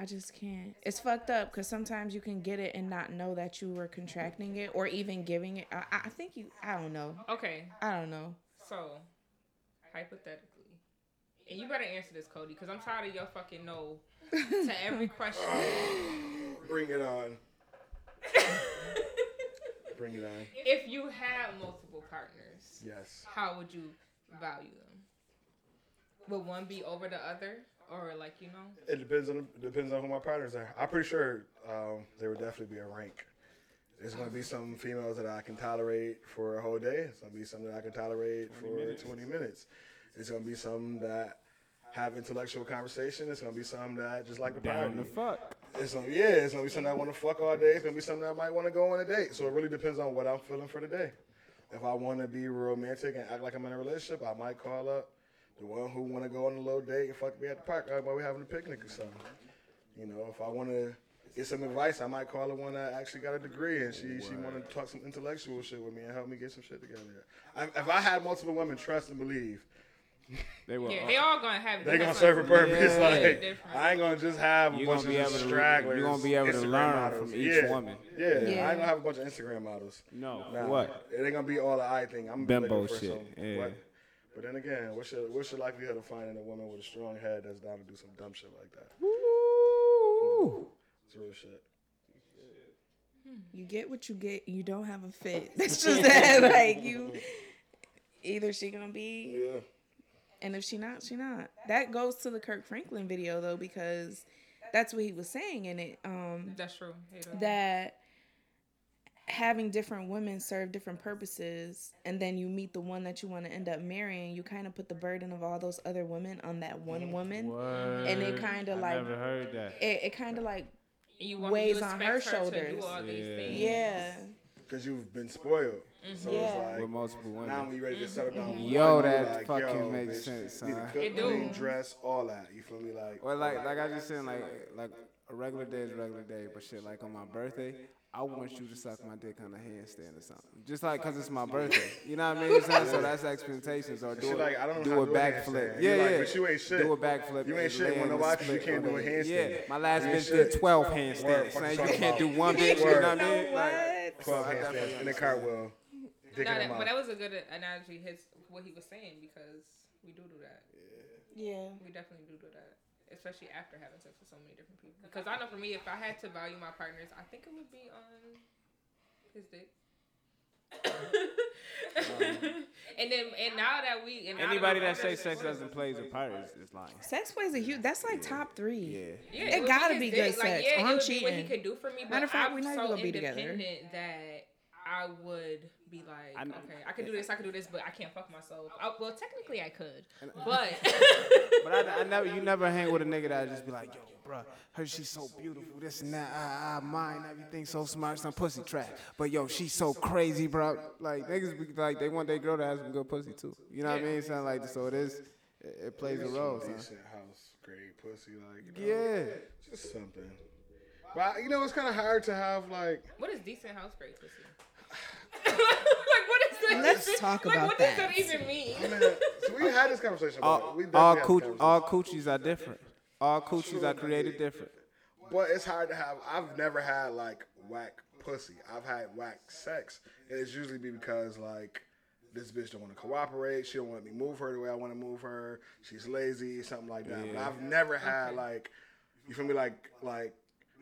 I just can't. It's fucked up because sometimes you can get it and not know that you were contracting it or even giving it. I, I think you. I don't know. Okay, I don't know. so hypothetically, and you better answer this, Cody, because I'm tired of your fucking no to every question. Bring it on. Bring it on. if you had multiple partners, Yes. how would you value them? Would one be over the other, or like you know? It depends on depends on who my partners are. I'm pretty sure um, there would definitely be a rank. There's gonna be some females that I can tolerate for a whole day. It's gonna be some that I can tolerate for 20 minutes. It's gonna be some that have intellectual conversation. It's gonna be some that just like the Down party. the fuck. It's gonna, yeah, it's gonna be some that want to fuck all day. It's gonna be some that might want to go on a date. So it really depends on what I'm feeling for the day. If I want to be romantic and act like I'm in a relationship, I might call up the one who want to go on a little date and fuck me at the park uh, while we having a picnic or something. You know, if I want to get some advice, I might call the one that actually got a degree and she she want to talk some intellectual shit with me and help me get some shit together. I, if I had multiple women trust and believe, They will. Yeah, they all gonna have. they gonna serve a purpose. Yeah. Like Different. I ain't gonna just have a You bunch of able to- stragglers. you gonna be able to Instagram learn models. from each yeah. woman. Yeah. Yeah. I ain't gonna have a bunch of Instagram models. No. Nah, What? It ain't gonna be all the eye thing. I'm gonna be Bimbo for shit, some- yeah. What? But then again, what's your what's your likelihood of finding a woman with a strong head that's down to do some dumb shit like that? Woo. It's real shit. You get what you get. You don't have a fit. That's just that. Like you, either she gonna be, Yeah. and if she not, she not. That goes to the Kirk Franklin video though, because that's what he was saying in it. Um, That's true. He that having different women serve different purposes and then you meet the one that you want to end up marrying you kind of put the burden of all those other women on that one mm, woman And it kinda like- never heard that. it, it kind of like you want weighs on expect her shoulders. do Yeah. things. yeah Because you've been spoiled. Mm-hmm. So Yeah. it's like With multiple now women. when you ready to settle down, mm-hmm. with Yo, one, that you like, fucking yo, makes bitch, sense, Need to son. cook, It do. clean, dress, all that. You feel me? Like, Well, like like I just said, like like a regular day is a regular day, but shit, like on my birthday, I want you to suck my dick on a handstand or something, just like cause it's my birthday. You know what I mean? So, so that's expectations or do a, like, I don't do a to do a backflip. handstand. Yeah, You like, yeah. but you ain't shit. Do a backflip. You ain't shit when no and wife, you can't do a handstand. Yeah, my last bitch did 12 handstands. fuck Man, you you can't do one bitch. You know what I know mean? Like, twelve I handstands in a cartwheel. Dick No, that, but that was a good analogy. His what he was saying because we do do that. yeah We definitely do do that, especially after having sex with so many different people. Because I know for me, if I had to value my partners, I think it would be on his dick. Um, and then, and now that we, and Anybody that, that say sex doesn't play as a part is, is lying. sex plays a huge that's like top three Yeah. Yeah, It would gotta his be dick. good sex. yeah, I'm it would be what he cheating. could do for me. Matter of fact, I'm we not so even gonna be together. that I would be like, I know. okay, I can do this, I can do this, but I can't fuck myself. I, well, technically, I could, uh, but But I, I never, you never hang with a nigga that just be like, yo, bro, her she's so beautiful, this and that, I, I mine, everything so smart, some pussy trash. But yo, she's so crazy, bro. Like niggas be like, they want their girl to have some good pussy too. You know what I mean? Something like so it is, it, it plays a role. Son. Decent house, great pussy, like you know, Yeah. just something. But you know, it's kind of hard to have like. what is decent house great pussy? like, what is that? Let's talk like, about what that. does that even mean? I mean, so we had this conversation about it. We All, definitely all, cooch, all coochies are different. All coochies are created different. But it's hard to have. I've never had like whack pussy. I've had whack sex, and it's usually be because like this bitch don't want to cooperate. She don't want me move her the way I want to move her. She's lazy, something like that. But I've never had like, you feel me? Like like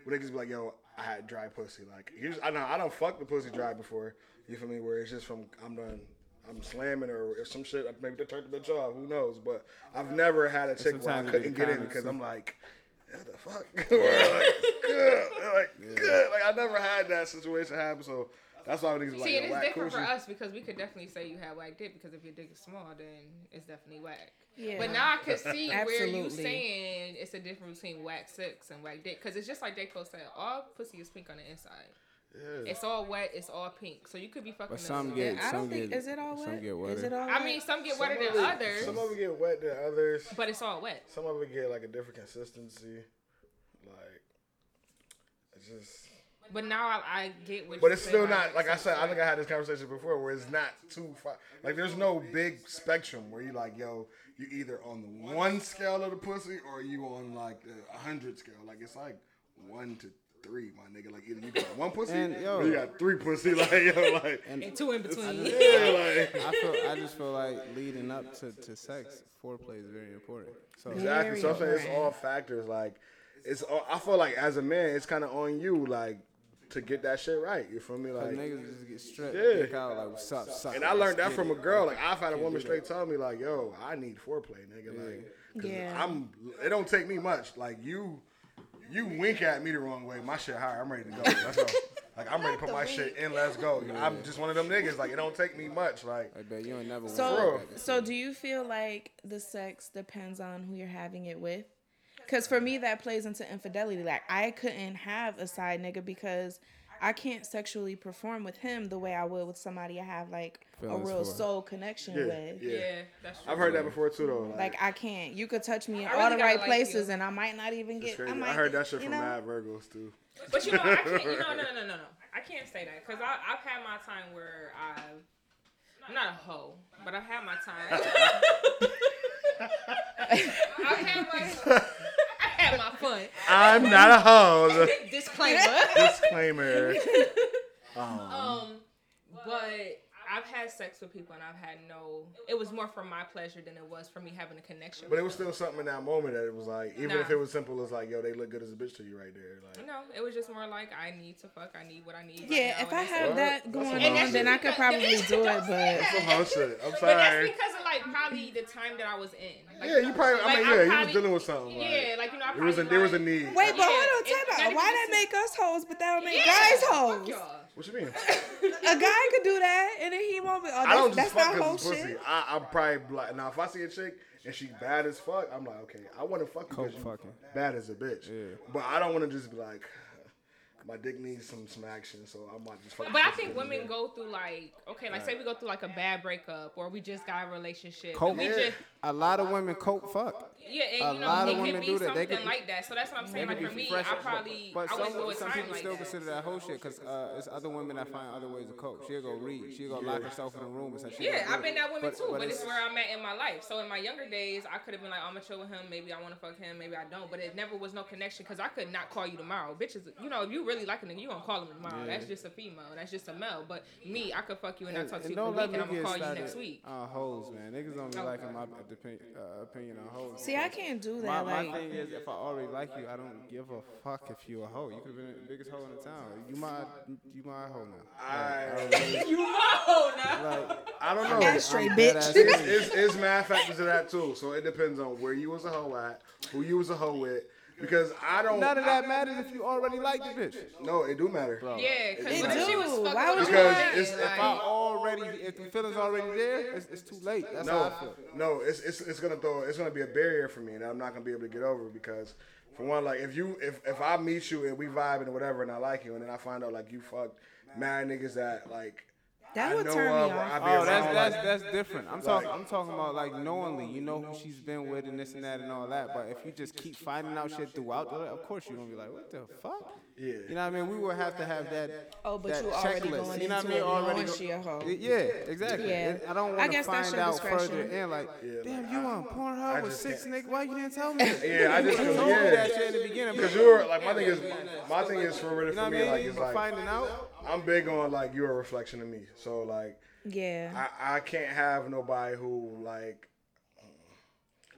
when niggas be like, yo, I had dry pussy. Like usually, I know I don't fuck the pussy dry before. You feel me? Where it's just from I'm done. I'm slamming her or some shit. Maybe they turned the bitch off. Who knows? But I've never had a chick where I couldn't get in because I'm like, what the fuck? Or like, good. Like, good. Like, I never had that situation happen. So that's why niggas be like, See, yo, it is whack different for us because we could definitely say you had whack dick because if your dick is small, then it's definitely whack. Yeah. But now I can see where you Absolutely. saying it's a difference between whack sex and whack dick because it's just like Dayco said, all pussy is pink on the inside. Yeah. It's all wet, it's all pink. So you could be fucking. But a- some Yeah, get I some don't think get is it all some wet? get Is it all? I wet? mean, some get Some wetter of than it- others, Some of it get wet than others. but it's all wet. Some of it get like a different consistency. Like, it's just. But now I, I get what. But you it's still about not like I said. I think I had this conversation before, where it's not too far. Like, there's no big spectrum where you like, yo, you either on the one scale of the pussy or you on like the hundred scale. Like it's like one to three, my nigga. Like either you got one pussy And, yo- or you got three pussy. Like yo, like and two in between. yeah, like. I feel I just feel like leading up to, to sex, foreplay is very important. So Exactly. So I'm saying it's all factors. Like, it's. All, I feel like as a man, it's kind of on you, like, to get that shit right. You feel me? Like, niggas just get stripped, Yeah. dick out like what's up, suck and I learned that from a girl. Like, I've had a woman straight that. tell me, like, yo, I need foreplay, nigga. Like, 'cause Yeah. I'm. It don't take me much. Like you, you wink at me the wrong way. My shit higher. I'm ready to go. Let's go. Like I'm ready to put my shit in. Let's go. I'm just one of them niggas. Like it don't take me much. Like I bet you ain't never So, so do you feel like the sex depends on who you're having it with? Because for me, that plays into infidelity. Like I couldn't have a side nigga because I can't sexually perform with him the way I would with somebody I have like a real for. soul connection yeah, with. yeah. Yeah, that's true. I've heard that before too, though. Like, Like I can't. You could touch me in I all really the gotta right like places, you. and I might not even it's get. crazy. I, I, might, heard that shit you from know? Mad Virgos too. But you know, I can't. You know, no, no, no, no, no. I can't say that because I've had my time where I've. I'm not a hoe, but I've had my time. I've had my. Had my fun. I'm not a hoe. Disclaimer. Disclaimer. Um, but I've had sex with people and I've had no. It was more for my pleasure than it was for me having a connection. But it with was still something in that moment that it was like, even Nah. if it was simple as like, yo, they look good as a bitch to you right there. Like, No, it was just more like I need to fuck. I need what I need. right Yeah, now, if I it's- have Well, that going on, lot. then I could probably do it. But some hoe shit. I'm sorry. But that's because of like probably the time that I was in. Like, Yeah, you probably. I like, mean, I'm yeah, he probably- was dealing with something. Like, Yeah, like you know, I there was a there was a need. wait, but Yeah, hold on, it's time not out. even Why that make us hoes, but that don't make Yeah, guys fuck hoes? Y'all. What you mean? A guy could do that, and then he won't be. Oh, I don't that's, just that's fuck not whole pussy. shit. I, I'm probably like now if I see a chick and she bad as fuck, I'm like, okay, I want to fuck you because you fucking. bad as a bitch. Yeah. But I don't want to just be like, my dick needs some some action, so I might just fuck. But I think bitch. women go through like okay, like say we go through like a bad breakup or we just got a relationship. Coke. and we Yeah. just A lot of women coke fuck. Yeah, A and you know lot it of could women be do that. They something could- like that. So that's what I'm saying. Like for me, I probably But I went some, through a some people like still that. consider that whole shit because uh, it's other women that find other ways to cope. She'll go read. She'll go lock herself in a room and say Yeah, I've been it. that woman too, but, it's, it's where I'm at in my life. So in my younger days, I could have been like, I'm gonna chill with him. Maybe I want to fuck him. Maybe I don't. But it never was no connection because I could not call you tomorrow. Bitches, you know, if you really like a nigga, you gonna call him tomorrow. Yeah. That's just a female. That's just a male. But me, I could fuck you and, And, not talk to you for a don't week, and I'm gonna get call you next week. on hoes, man. Niggas don't be liking my uh, opinion on hoes. See, I can't do that. my Like, thing is, if I already like you, I don't give a fuck if you a hoe. You could have been the biggest hoe in the town. You my, you my hoe now. I, Like, I really- You know now. like, I don't know. That's straight, I'm bitch. ass it's, it's, it's mad factors to that too. So it depends on where you was a hoe at, who you was a hoe with, because I don't. None of that matters if you already like the bitch. No, it do matter. Yeah, because It what she do. was Why would with you a Because nigga, it's- If I like- already, if the feelings already there, it's, it's too late. That's how No, I feel. no, it's, it's it's gonna throw it's gonna be a barrier for me and I'm not gonna be able to get over because for one, like if you if if I meet you and we vibing and whatever and I like you and then I find out like you fucked mad niggas that like that I would know turn of me off. I be Oh, that's that's that's different. I'm talking I'm talking about like knowingly, you know who she's been with and this and that and all that. But if you just keep finding out shit throughout, of course you're gonna be like, what the fuck? yeah. You know what I mean? We would have to have that. Oh, but that you already checklist. going you know what I into mean? it Already go- she a hoe. Yeah, exactly. Yeah. And I don't I want to guess that's find your out further discretion. in like, Yeah, damn, like, you I- on I Pornhub with six can't- niggas? Why you didn't tell me? Yeah, I just You cause, told me that shit in the beginning. Because you're like my thing is my thing is for really You know for me like it's like finding out. I'm big on like you're a reflection of me. So like Yeah. I, I can't have nobody who like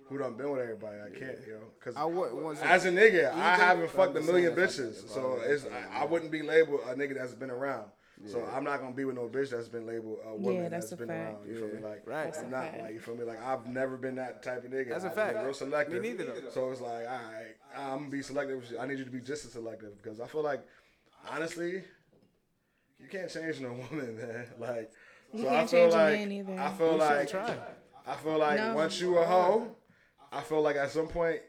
who done been with everybody. I can't, yo. Know? Cause I wouldn't as a nigga, I haven't fucked a I'm million saying if I bitches, did, so it's I, I wouldn't be labeled a nigga that's been around. So I'm not gonna be with no bitch that's been labeled a woman Yeah, that's that's a been fact. around. You feel me? Like Right. I'm not fact. like you feel me? Like I've never been that type of nigga. That's a I've been fact. Real selective. Me neither, though. So it's like, all right, I'm gonna be selective. I need you to be just as selective because I feel like, honestly, you can't change no woman, man. Like, You so can't I feel like. I feel like try. I feel like No. once you a hoe, I feel like at some point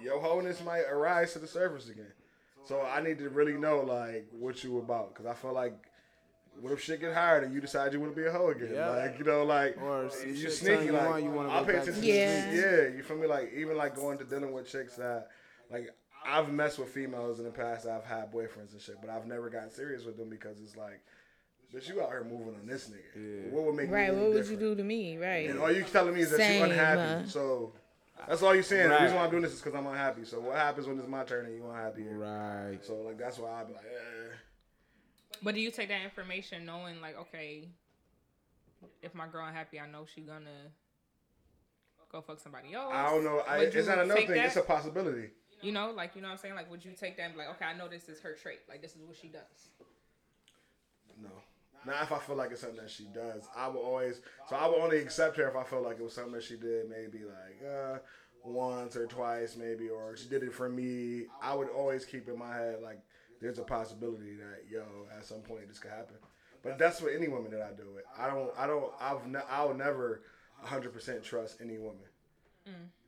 your wholeness might arise to the surface again. So I need to really know like what you about because I feel like what if shit get hard and you decide you want to be a hoe again? Yeah. Like you know, like Or you shit sneaky turn you like on, you wanna I'll pay attention. To Yeah. the yeah, you feel me? Like even like going to dealing with chicks that like I've messed with females in the past. I've had boyfriends and shit, but I've never gotten serious with them because it's like. Bitch, you out here moving on this nigga. Yeah. What would make Right. any What would you do to me? Right. And all you telling me is that Same, you're unhappy. uh, So that's all you're saying. The reason why I'm doing this is because I'm unhappy. So what happens when it's my turn and you unhappy? Right. So like that's why I be like, eh. But do you take that information knowing like, okay, if my girl unhappy, I know she gonna go fuck somebody else. I don't know. I, it's you not another take thing. that? It's a possibility. You know, like you know what I'm saying? Like would you take that and be like, okay, I know this is her trait. Like this is what she does. No. Not if I feel like it's something that she does. I will always. So I will only accept her if I feel like it was something that she did. Maybe like uh, once or twice, maybe, or she did it for me. I would always keep in my head like there's a possibility that yo at some point this could happen. But that's with any woman that I do it. I don't. I don't. I've. Ne- I'll never 100% trust any woman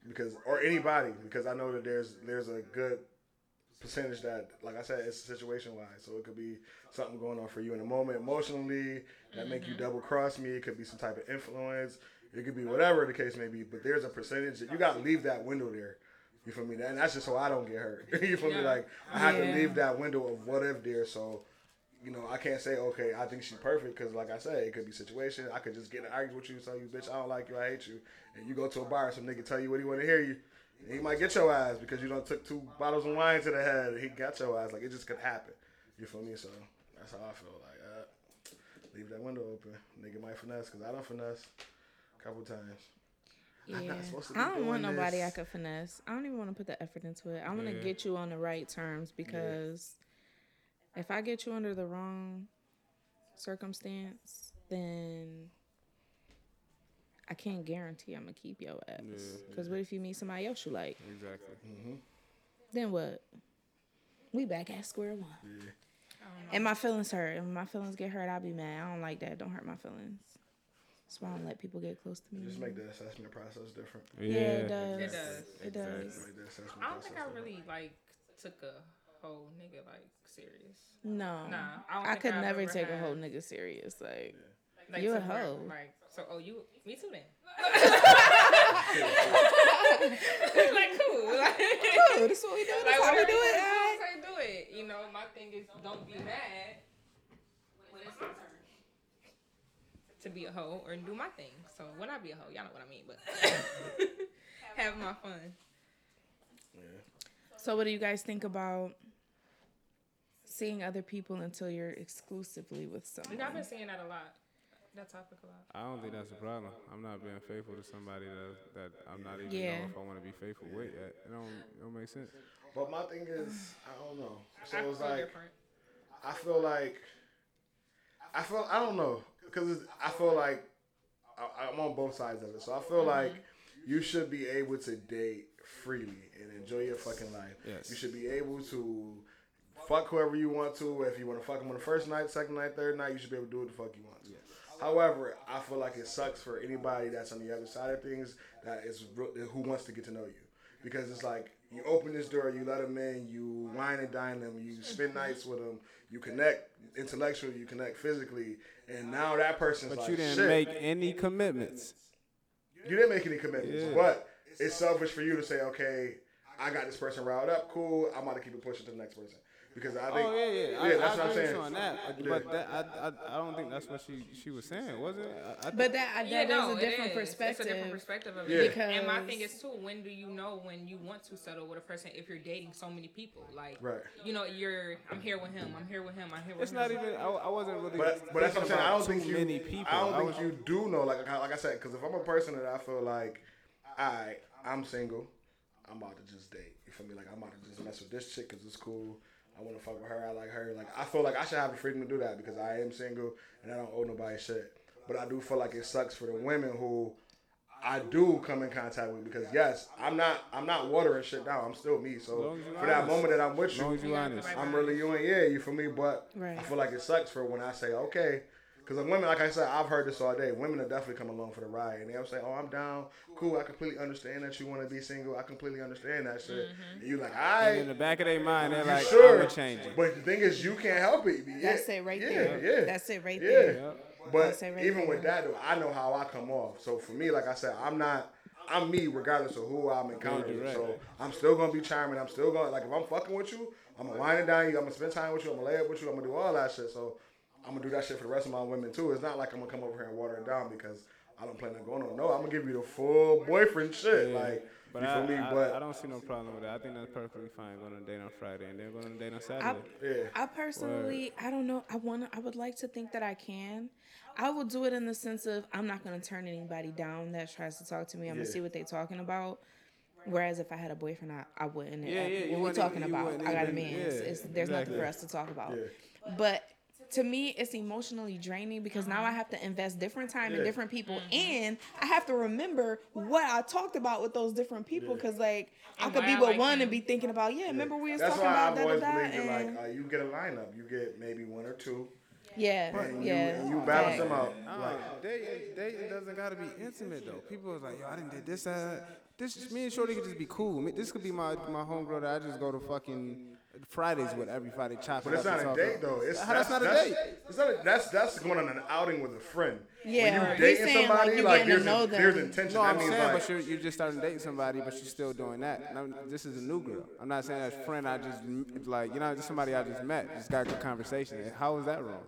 because or anybody because I know that there's there's a good percentage that like I said it's situation wise so it could be something going on for you in the moment emotionally that make you mm-hmm. double cross me. It could be some type of influence. It could be whatever the case may be but there's a percentage that you got to leave that window there. You feel me? And that's just so I don't get hurt. You feel me? Like I have Yeah. to leave that window of what if there. So you know, I can't say okay. I think she's perfect because, like I said, it could be situation. I could just get in an argument with you, tell you, bitch, I don't like you, I hate you, and you go to a bar, some nigga tell you what he want to hear you. and He might get your ass because you don't took two bottles of wine to the head. He got your ass. Like it just could happen. You feel me? So that's how I feel. Like, uh, leave that window open. Nigga might finesse because I don't finesse a couple times. I'm Yeah. not to I don't want doing nobody. I could finesse. I don't even want to put the effort into it. I want to Yeah. get you on the right terms because if I get you under the wrong circumstance, then I can't guarantee I'm gonna keep your ass. Yeah. Because what if you meet somebody else you like? Exactly. Mm-hmm. Then what? We back at square one. I. And my feelings hurt. And when my feelings get hurt, I'll be mad. I don't like that. Don't hurt my feelings. That's why I don't let people get close to me. Just make the assessment process different. yeah, it does. It does. It does. Make the assessment I don't think process I different. really like took a whole nigga like serious. No. Nah, I don't I could I've never ever take a whole nigga serious. Like, Like, You a to where, hoe. Like so. Oh, you. Me too then. like cool. Like, oh, this is what we do. This like how we do you it. wanna all right. do, it. You know, my thing is don't be mad when it's my turn to be a hoe or do my thing. So when I be a hoe, y'all know what I mean. But have my fun. So, what do you guys think about seeing other people until you're exclusively with someone. I've been seeing that a lot. That topic a lot. I don't think that's a problem. I'm not being faithful to somebody that that I'm not even Yeah. know if I want to be faithful with yet. It don't it don't make sense. But my thing is, I don't know. So it's like. different. I feel like I feel I don't know because I feel like I, I'm on both sides of it. So I feel mm-hmm. like you should be able to date freely and enjoy your fucking life. Yes. You should be able to fuck whoever you want to. If you want to fuck them on the first night, second night, third night, you should be able to do what the fuck you want to. However, I feel like it sucks for anybody that's on the other side of things that is who wants to get to know you. Because it's like you open this door, you let them in, you wine and dine them, you spend nights with them, you connect intellectually, you connect physically, and now that person's But like, you didn't shit, make any commitments. you didn't make any commitments, Yeah. but it's selfish for you to say, okay, I got this person riled up, cool. I'm about to keep it pushing to the next person. Because I oh, think Oh yeah, yeah. yeah, I, that's I what I'm saying. on that. Yeah. But that, I, I, I don't think that's what she she was saying, was it? I, I But that that Yeah, is no, a different is. perspective. It's a different perspective of Yeah. it. and my thing is too, when do you know when you want to settle with a person if you're dating so many people? Like, Right. you know, you're I'm here with him, I'm here with him, I'm here with him. it's him. not even. I, I wasn't really. But but that's what I'm saying. I don't think you. too many people. I don't think was- you do know. Like like I said, because if I'm a person that I feel like, I I'm single, I'm about to just date. You feel me? Like I'm about to just mess with this chick because it's cool. I want to fuck with her. I like her. Like I feel like I should have the freedom to do that because I am single and I don't owe nobody shit. But I do feel like it sucks for the women who I do come in contact with because yes, I'm not I'm not watering shit down. I'm still me. So long as for that honest. moment that I'm with you, you. I'm really you and yeah, you feel me? But Right. I feel like it sucks for when I say okay, because a women, like I said, I've heard this all day. Women are definitely come along for the ride, and they'll say, "Oh, I'm down, cool. I completely understand that you want to be single. I completely understand that shit." Mm-hmm. And you're like, And in the back of their mind, they're like, sure, I'm changing. but the thing is, you can't help it. Yeah, That's it right yeah, there. Yeah, That's it right yeah. there. Yep. But right even with that though, I know how I come off. So for me, like I said, I'm not. I'm me regardless of who I'm encountering. direct. So I'm still gonna be charming. I'm still gonna like if I'm fucking with you, I'm gonna wind it down you. I'm gonna spend time with you. I'm gonna lay up with you. I'm gonna do all that shit. So I'm gonna do that shit for the rest of my women too. It's not like I'm gonna come over here and water it down because I don't plan on going on. No, I'm gonna give you the full boyfriend shit. Yeah. Like But you I, feel me? I, but I don't see no problem with that. I think that's perfectly fine going on a date on Friday and then going on a date on I, Saturday. yeah. I personally, I don't know. I want. to I would like to think that I can. I will do it in the sense of I'm not going to turn anybody down that tries to talk to me. I'm Yeah. gonna see what they're talking about. Whereas if I had a boyfriend, I, I wouldn't. Yeah, yeah, you What we wouldn't talking even- you about? I got a man. yeah, It's, it's, there's nothing for us to talk about. Yeah. But to me, it's emotionally draining because now I have to invest different time in different people, and I have to remember what I talked about with those different people. Because like I could be I with like one him. and be thinking about, yeah, remember we was That's talking why about I've da da always da, in and like uh, you get a lineup. You get maybe one or two, yeah, and you, yeah. and you balance Facts. them out. Uh, Like dating, dating doesn't gotta be intimate though. People was like, yo, I didn't did this. Uh, this me and Shorty could just be cool. This could be my my homegirl that I just go to fucking Fridays with every Friday chop. But it it's up not a date though. It's How that's not a date? It's not. A, that's that's going on an outing with a friend. Yeah, when right. you He's dating saying, like, somebody, you like, getting to there's, know a, them. there's intention. No, that I'm means saying, like, but you're, you're just starting dating somebody, but you're still doing that. And I'm, this is a new girl. I'm not saying that friend I just like, you know, just somebody I just met, just got a good conversation. How is that wrong?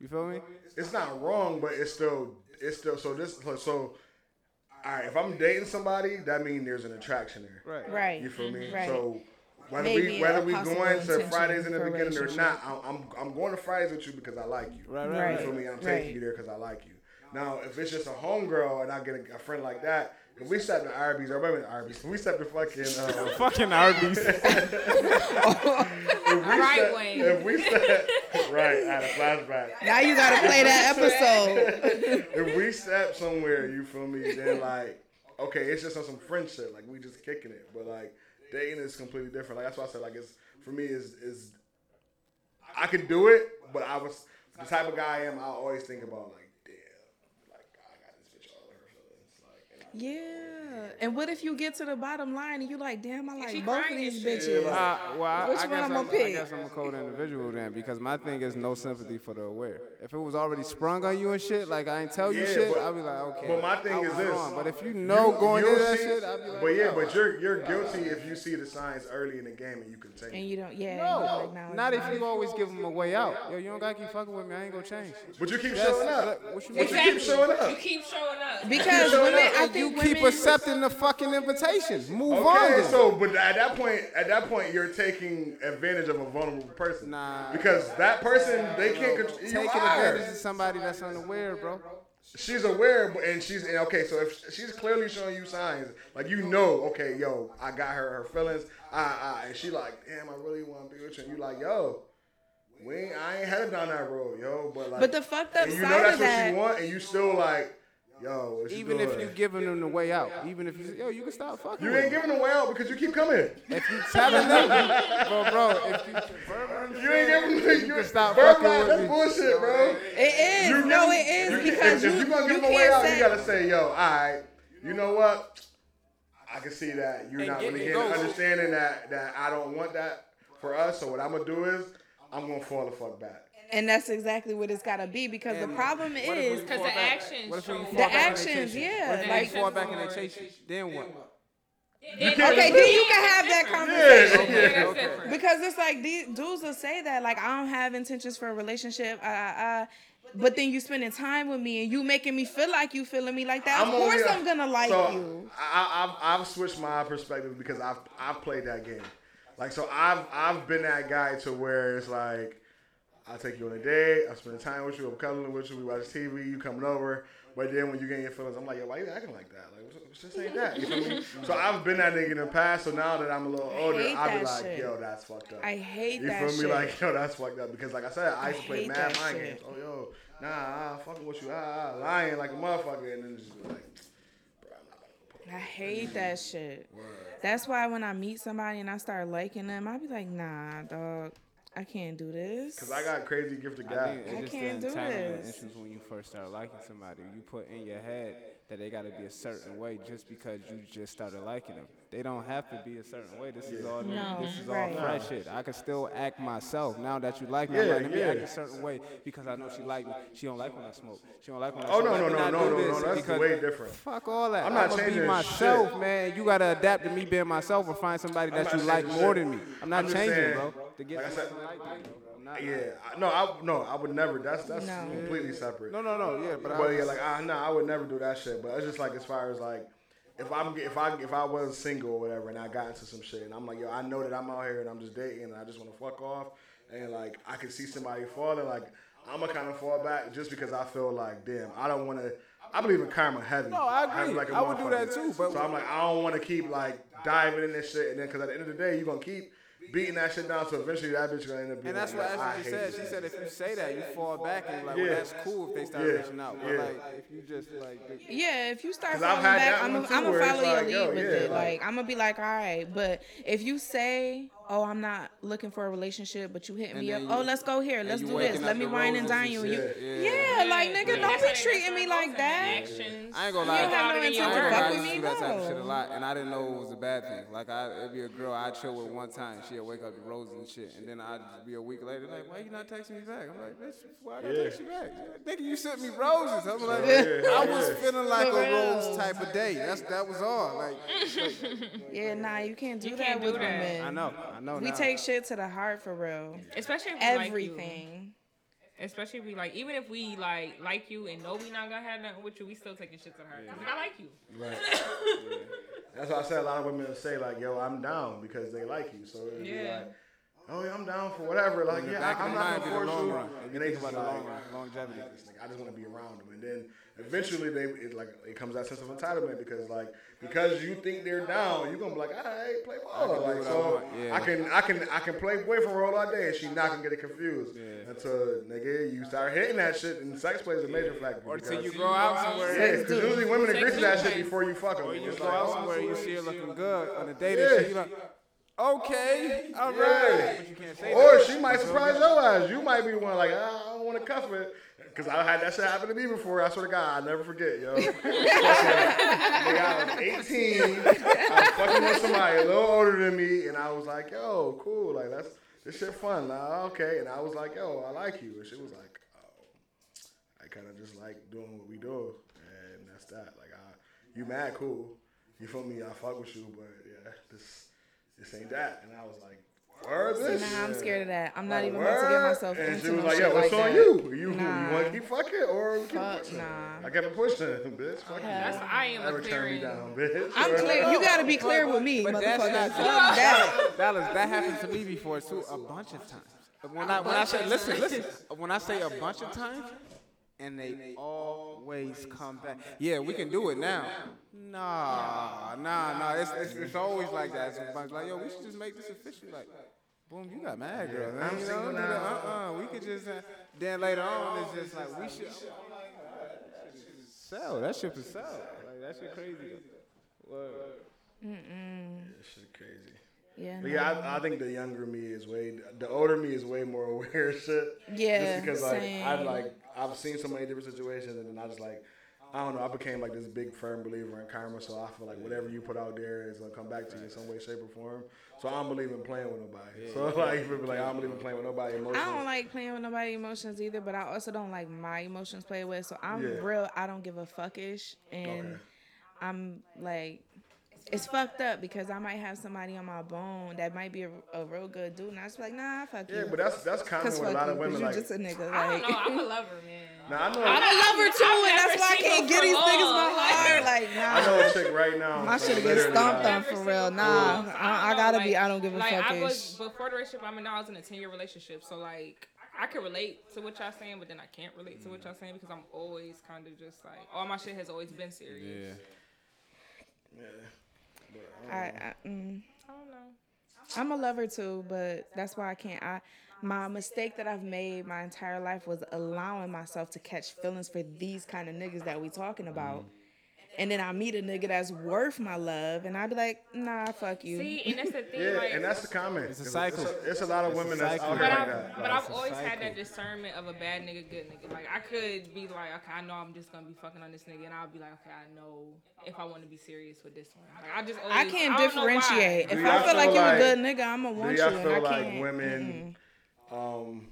You feel me? it's not wrong, but it's still it's still so this so. All right, if I'm dating somebody, that means there's an attraction there. Right. Right. You feel me? Right. So whether Maybe we whether we going to Fridays in the beginning or not, I'm, I'm I'm going to Fridays with you because I like you. Right, right, Right. You feel me? I'm Right. taking you there because I like you. Now, if it's just a homegirl and I get a, a friend like that, if we step to Arby's or maybe Arby's, if we step to fucking uh, Fucking Arby's. if we Right step, way. if we step right, I had a flashback. Now you gotta play that episode. if we step somewhere, you feel me, then like, okay, it's just on some friendship, like we just kicking it. But like dating is completely different. Like that's why I said like it's for me is is I can do it, but I was the type of guy I am, I always think about like, I got this bitch all in her feelings. Like and I- Yeah. And what if you get to the bottom line and you like, damn, I like both of these and shit. bitches. Uh, well, I, Which I one I'ma I'm, I guess I'm a cold individual then because my thing is no sympathy for the aware. If it was already sprung on you and shit, like I ain't tell you Yeah, shit, but- I'd be like, okay. But my thing is this. wrong. But if you know You- going into that see- shit, I'd be like, But yeah, no. but you're you're guilty if you see the signs early in the game and you continue. And you don't, yeah. you No, don't not if you always give them a way out. Yo, you don't gotta keep fucking with me. I ain't gonna change. But you keep That's- showing up. look, what you But you keep showing up. You keep showing up. Because women, I think You keep accepting the fucking invitation. Move on. Okay, then. so but at that point, at that point, you're taking advantage of a vulnerable person. Nah. Because that person, they can't control. You taking are. advantage of somebody that's unaware, bro. She's aware, but and she's and okay. So if she's clearly showing you signs, like you know, okay, yo, I got her her feelings. I, I, and she like, damn, I really want to be with you. And you like, yo, we ain't, I ain't headed down that road, yo. But like, But the fucked up and you side know that's of what that- she want, and you still like, yo, what you Even if doing? you giving them the way out, even if you say, yo, you can stop fucking. you with ain't me. giving way out because you keep coming. If you telling them, bro, bro, if you, You ain't giving them. You, can stop verbalize, fucking with That's me. bullshit, bro. it is. You no, really- it is you- because if, you, if you're gonna give you them a way can't out, say, you gotta say, yo, all right, you know what? I can see that you're And not get- really it getting goes- understanding that that I don't want that for us. So what I'm gonna do is I'm gonna fall the fuck back. And that's exactly what it's gotta be because the problem what if is you 'Cause fall the back- actions What if you fall The back actions, chase yeah, What if like- you fall back and they chase you? Then what? Okay, then you can have that conversation. Yeah, that's different. Because it's like these dudes will say that, like, I don't have intentions for a relationship. Uh, uh, but then you spending time with me and you making me feel like you feeling me like that. of course here- I'm gonna like so you. I, I've I've switched my perspective because I've I've played that game. Like so, I've I've been that guy to where it's like I'll take you on a date, I'm spending time with you, I'm cuddling with you, we watch TV, you coming over. But then when you get in your feelings, I'm like, yo, why you acting like that? Like, what's- just ain't that. You feel me? so I've been that nigga in the past. So now that I'm a little older, I'll be like, shit. yo, that's fucked up. I hate You that You feel me? shit. Like, yo, that's fucked up. Because, like I said, I used to play mad that mind shit. games. Oh, yo, nah, ah, fucking with you, ah, ah, lying like a motherfucker, and then just be like, I hate that shit. That's why when I meet somebody and I start liking them, I be like, nah, dog, I can't do this. because I got crazy gift of I God. think I it's just can't the do entanglement this. issues when you first start liking somebody. You put in your head that they got to be a certain way just because you just started liking them. They don't have to be a certain way. This is all new. No, this is all right. fresh shit. I can still act myself now that you like me. I'm Yeah, like, let me yeah. act a certain way because I know she like me. She don't like when I smoke. She don't like when I Oh, smoke. no, Let no, no, no, no, no, that's because- way different. Fuck all that. I'm I'm not gonna be changing myself, shit. man. You gotta adapt to me being myself or find somebody that you like more shit. than me. I'm not I'm changing, saying, bro. To get like I somebody said- to like me, bro. I'm not. Yeah, I- no, I no, I would never. That's that's No. completely separate. No, no, no. Yeah, but, I But yeah, like I no, I would never do that shit. But it's just like as far as like if I'm if I if I was single or whatever and I got into some shit and I'm like yo, I know that I'm out here and I'm just dating and I just want to fuck off and like I can see somebody falling like I'm gonna kind of fall back just because I feel like damn I don't want to. I believe in karma heavy. No, I Heavy agree. like a I would do that too, but- so I'm like I don't want to keep like diving in this shit and then because at the end of the day you're gonna keep beating that shit down so eventually that bitch gonna end up being And that's like, what Ashley hate said. She said if you say that, you fall back and you're like, Yeah. well, that's cool if they start Yeah. reaching out. But Yeah. like, if you just like, Yeah, if you start falling back, I'm gonna too, I'm where gonna it's follow your like, lead yo, with yeah, it. like- Like, I'm gonna be like, all right. But if you say, oh, I'm not looking for a relationship, but you hit And me up, then oh, let's go here, let's do this, let me wine and dine you. and You, shit. yeah, Yeah. like nigga, Yeah, don't be treating me like that. I ain't gonna lie. ain't got no I intent to fuck with used to me, do that type of shit a lot, and I didn't know it was a bad thing. Like, I, it'd be a girl I chill with one time, she'd wake up to roses and shit, and then I'd be a week later like, why you not texting me back? I'm like, bitch, why I gotta text you back? Nigga, you sent me roses. I'm like, I was feeling like a rose type of day. That's that was all. Like, Yeah, nah, you can't do that with that. women. I know, I know. We now. take shit to the heart for real. Especially if we Like you. Everything. Especially if we like, even if we like like you and know we not gonna have nothing with you, we still taking shit to her. Cause I like you. Right. That's why I said a lot of women say like, "Yo, I'm down" because they like you. So it'd be Yeah. like, "Oh yeah, I'm down for whatever." Like, yeah, I'm not mind, gonna be the force long you. run. If And you they think just about the like, long run, longevity. "Nah, this nigga, I just want to be around them, and then eventually they it like it comes that sense of entitlement because like because you think they're down, you're gonna be like, "All right, play ball." do Like what I so, yeah. I can I can I can play boyfriend role all day, and she not gonna get it confused Yeah. until nigga you start hitting that shit, and sex plays a major factor. Or till because- you go out somewhere. Yeah, because usually women agree to that shit before you fuck them. Or you It's go out oh, somewhere, you see her looking good on a date, Yeah. and she you like, okay, all right. But you can't say Or that. she might surprise your ass. You might be the one like, ah, I don't want to cuff it. Because I had that shit happen to me before. I swear to God, I'll never forget, yo. Nigga, I was 18. I was fucking with somebody a little older than me. And I was like, yo, cool. Like, that's this shit fun. Nah, okay. And I was like, yo, I like you. And she was like, oh, I kind of just like doing what we do. And that's that. Like, I, you mad cool. You feel me? I fuck with you. But yeah, this this ain't that. And I was like, word See, this. nah, I'm scared of that. I'm not Like, even about to get myself And into she was no like, shit "Yo, what's like on that. you? You, you Nah. want to keep fucking or keep Fuck pushing?" nah. I kept pushing, bitch. Fuck you. That's I am Never a turn me clearing. down, bitch. I'm clear. You gotta be clear with me, But that's motherfucker. not Fuck that. Dallas, that happened to me before too, a bunch of times. When I when I say listen, listen, when I say a bunch of times, and they always come back. Yeah, we can do it now. Nah, nah, nah. It's it's, it's always like that. It's a like, yo, we should just make this official. Like, boom, you got mad girl. man. I'm You know, single do now. that. Uh-uh. We could just. Uh, then later on, it's just like we should. Sell that shit is sell. Like that shit crazy. Word. This shit crazy. Yeah, But no. yeah, I, I think the younger me is way, the older me is way more aware of shit. Yeah, Just because like same. I like I've seen so many different situations, and then I just like I don't know. I became like this big firm believer in karma, so I feel like whatever you put out there is gonna come back to you in some way, shape, or form. So I don't believe in playing with nobody. So like, you feel like I don't believe in playing with nobody emotions. I don't like playing with nobody emotions either, but I also don't like my emotions played with. So I'm Yeah. real. I don't give a fuckish, and Okay. I'm like, it's fucked up because I might have somebody on my bone that might be a, a real good dude, and I just be like, nah, fuck you. Yeah, but that's that's common Cause with a fuck lot you, of 'cause women. you Like, just a nigga. I Like, don't know. I'm a lover, man. now I know. I'm a lover too, I've and that's why I can't get for these niggas my long. heart. Like, nah. I know nah. a chick right now. My shit get literally, stomped on for real. Nah, for long. I, I gotta know, be. I don't give a like, fuck. I was before the relationship. I mean, I was in a ten year relationship, so like I can relate to what y'all saying, but then I can't relate to what mm. y'all saying because I'm always kind of just like all my shit has always been serious. Yeah. Yeah. I, I, mm, I don't know. I'm a lover too, but that's why I can't. I my mistake that I've made my entire life was allowing myself to catch feelings for these kind of niggas that we talking about. And then I meet a nigga that's worth my love, and I'd be like, nah, fuck you. See, and that's the thing. Yeah, like, and that's the comment. It's a cycle. It's a, it's a lot of It's women that's cycle. out But, here I've, like that. but Like, I've it's a always had that discernment of a bad nigga, good nigga. Like I could be like, okay, I know I'm just gonna be fucking on this nigga, and I'll be like, okay, I know if I want to be serious with this one. Like I just always, I can't don't know why. differentiate. If I feel feel like you're a like- good nigga, I'ma do want y'all you, feel and I like can't. women, um,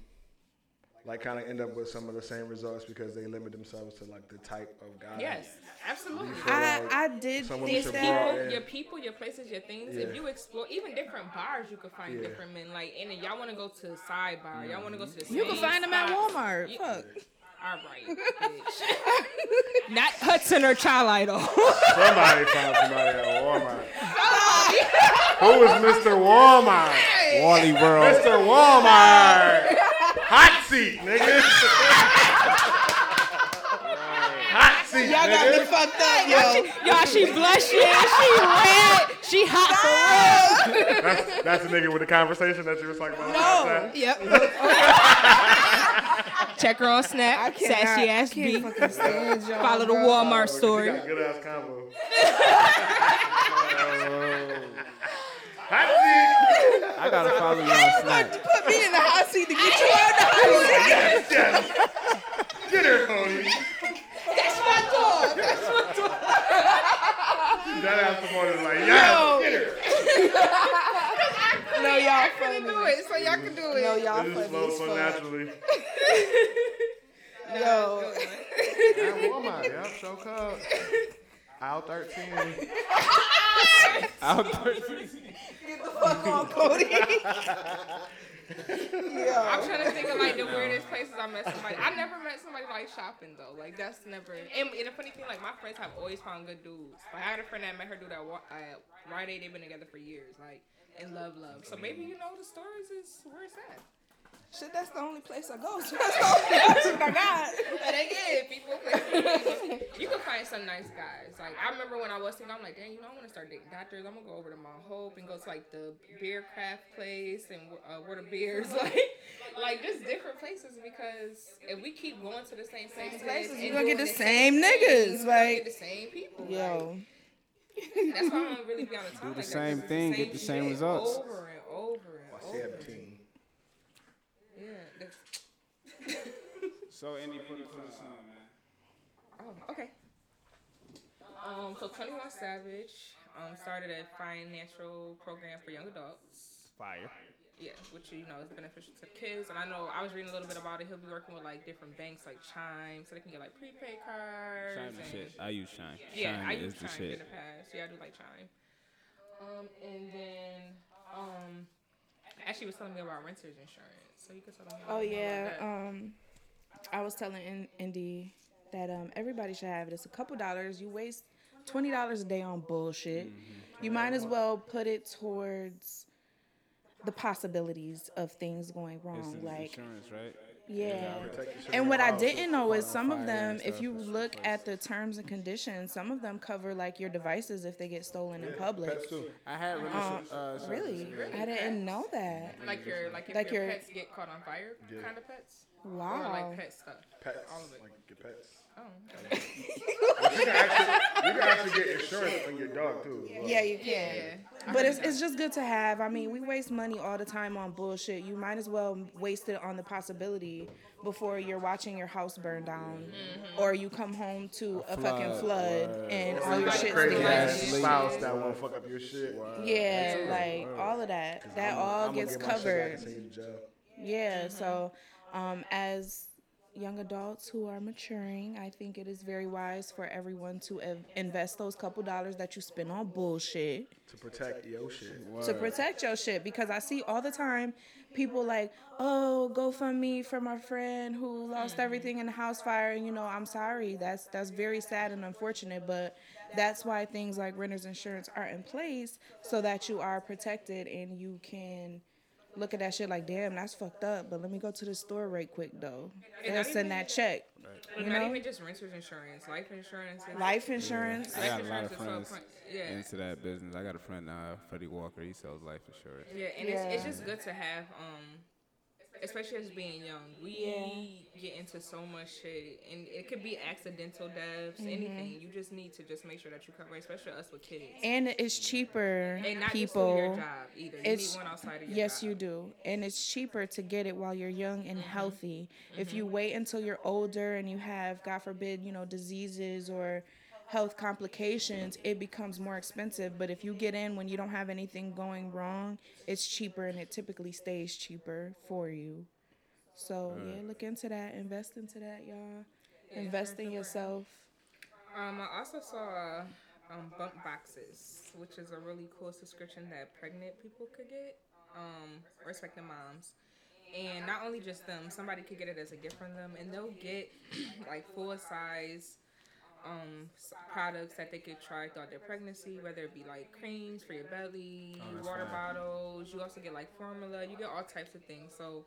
like kind of end up with some of the same results because they limit themselves to like the type of guy? Yes, absolutely. I like I did some women think should that. people, your people, your places, your things. Yeah. If you explore even different bars, you could find Yeah. different men. Like, and then y'all want to go to the sidebar. Y'all want to go to the You can same find them at. Walmart. You- Fuck. All right, bitch. Not Hudson or Child Idol. Somebody found somebody at Walmart. Who is Mr. Walmart? Wally World. Mr. Walmart. Hot seat, nigga. Hot seat, Y'all got me nigga. fucked up, yo. Y'all, she blushing, she red, she hot for real. That's, that's the nigga with the conversation that you was talking about. No. Yep. Check her on I Snap, cannot. sassy ass I can't B. fucking stand y'all, Follow the bro. Walmart oh, You story. got good ass combo. Hot seat. I gotta follow you on Snap. Put me in the hot seat to get you out of the hot seat. Yes, yes. Get her, Cody. That's my dog. That's my dog. That ass supporter is like, yes, get her. No, y'all Can funny. do it, so y'all can do it. No, y'all It just funny flows as so fuck. naturally. Yo. At Walmart, yep, show cub. Aisle 13. Out Fuck on Cody. yeah. I'm trying to think of like the weirdest places I met somebody. I never met somebody like shopping though. Like that's never. And, and the funny thing, like my friends have always found good dudes. Like I had a friend that met her dude at Wa- at Rite Aid. They've been together for years. Like and love, love. So maybe you know the stories is where it's at. Shit, that's the only place I go to. That's the only option I got. But again, people, places, you can find some nice guys. Like I remember when I was single, I'm like, dang, you know, I want to start dating doctors. I'm gonna go over to Mount Hope and go to like the beer craft place and uh, where the beers, like, like just different places. Because if we keep going to the same places, places, and you gonna get the same niggas, you gonna like- get the same people. Like, that's why I don't really be on the time. the like, same that's just thing, get the same results. over and over. 17. Yeah. that's- So Andy put it for the song, man. Oh, okay. Um, so 21 Savage um, started a financial program for young adults. Fire. Yeah, which you know is beneficial to kids. And I know I was reading a little bit about it. He'll be working with like different banks like Chime, so they can get like prepaid cards. Shine the and- shit. I use Shine. Yeah, Shine I is use the Chime shit. in the past. Yeah, I do like Chime. Um, and then um, actually was telling me about renters insurance. So you could tell me. Oh yeah. about that. Um, I was telling In- Indy that um everybody should have it. It's a couple dollars. You waste twenty dollars a day on bullshit. You might as well put it towards the possibilities of things going wrong. in Like insurance, right? Yeah. Protect And what I didn't know is some of them, if you look at the terms and conditions, some of them cover like your devices if they get stolen in public. Pets too. I had rental. uh, service. Really? I didn't know that. like your like if Like your, your- pets get caught on fire, kind of pets. Or Wow. like pet stuff. Pets. All of it. Like your pets. Oh. You can actually, you can actually get insurance on your dog too. well. Yeah, you can. Yeah. But it's, it's just good to have. I mean, we waste money all the time on bullshit. You might as well waste it on the possibility before you're watching your house burn down or you come home to a, fucking flood, flood or- and all your Somebody shit's Crazy Yeah. ass spouse that won't fuck up your shit. Yeah, Yeah. like all of that. That all I'ma gets get my shit back covered. and send you. Yeah, so um, as young adults who are maturing, I think it is very wise for everyone to ev- invest those couple dollars that you spend on bullshit To protect your shit. to protect your shit because I see all the time people like, oh, GoFundMe for my friend who lost mm-hmm. everything in the house fire. And you know, I'm sorry. That's that's very sad and unfortunate, but that's why things like renters insurance are in place so that you are protected and you can look at that shit like, damn, that's fucked up. But let me go to the store right quick though. And They'll send that check. But You not know? even just renters insurance, life insurance. is- Life insurance. I Life got a lot of friends yeah. into that business. I got a friend, uh, Freddie Walker. He sells life insurance. Yeah, and It's, it's just good to have, um, especially as being young. We get into so much shit, and it could be accidental deaths, Mm-hmm. anything. You just need to just make sure that you cover, it, especially us with kids. And it's cheaper, And not people. your job either. You It's- need one outside of your Yes, job. you do. And it's cheaper to get it while you're young and healthy. If you wait until you're older and you have, God forbid, you know, diseases or health complications, it becomes more expensive. But if you get in when you don't have anything going wrong, it's cheaper and it typically stays cheaper for you. So, yeah, look into that. Invest into that, y'all. Invest in yourself. Um, I also saw um, bump boxes, which is a really cool subscription that pregnant people could get, um, or expecting moms. And not only just them, somebody could get it as a gift from them, and they'll get like full size um, products that they could try throughout their pregnancy, whether it be like creams for your belly, water bottles. You also get like formula. You get all types of things. So.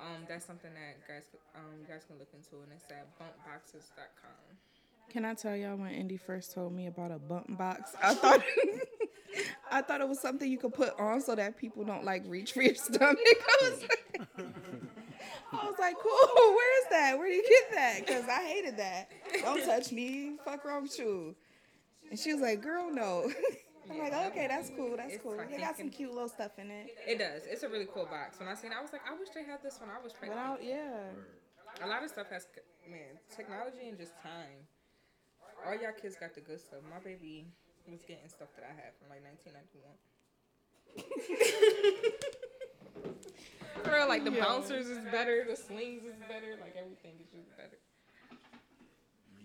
Um, that's something that guys um, you guys can look into, and it's at bumpboxes.com. Can I tell y'all when Indy first told me about a bump box? I thought I thought it was something you could put on so that people don't like reach for your stomach. I was like, I was like, cool. Where is that? Where do you get that? Because I hated that. Don't touch me. Fuck wrong with you. And she was like, girl, no. I'm like, okay, that's cool. That's It's cool. It got some cute little stuff in it. It does. It's a really cool box. When I seen it, I was like, I wish they had this when I was pregnant. I, yeah. A lot of stuff has, man, technology and just time. All y'all kids got the good stuff. My baby was getting stuff that I had from like 1991. For real, like the bouncers is better, the slings is better, like everything is just better.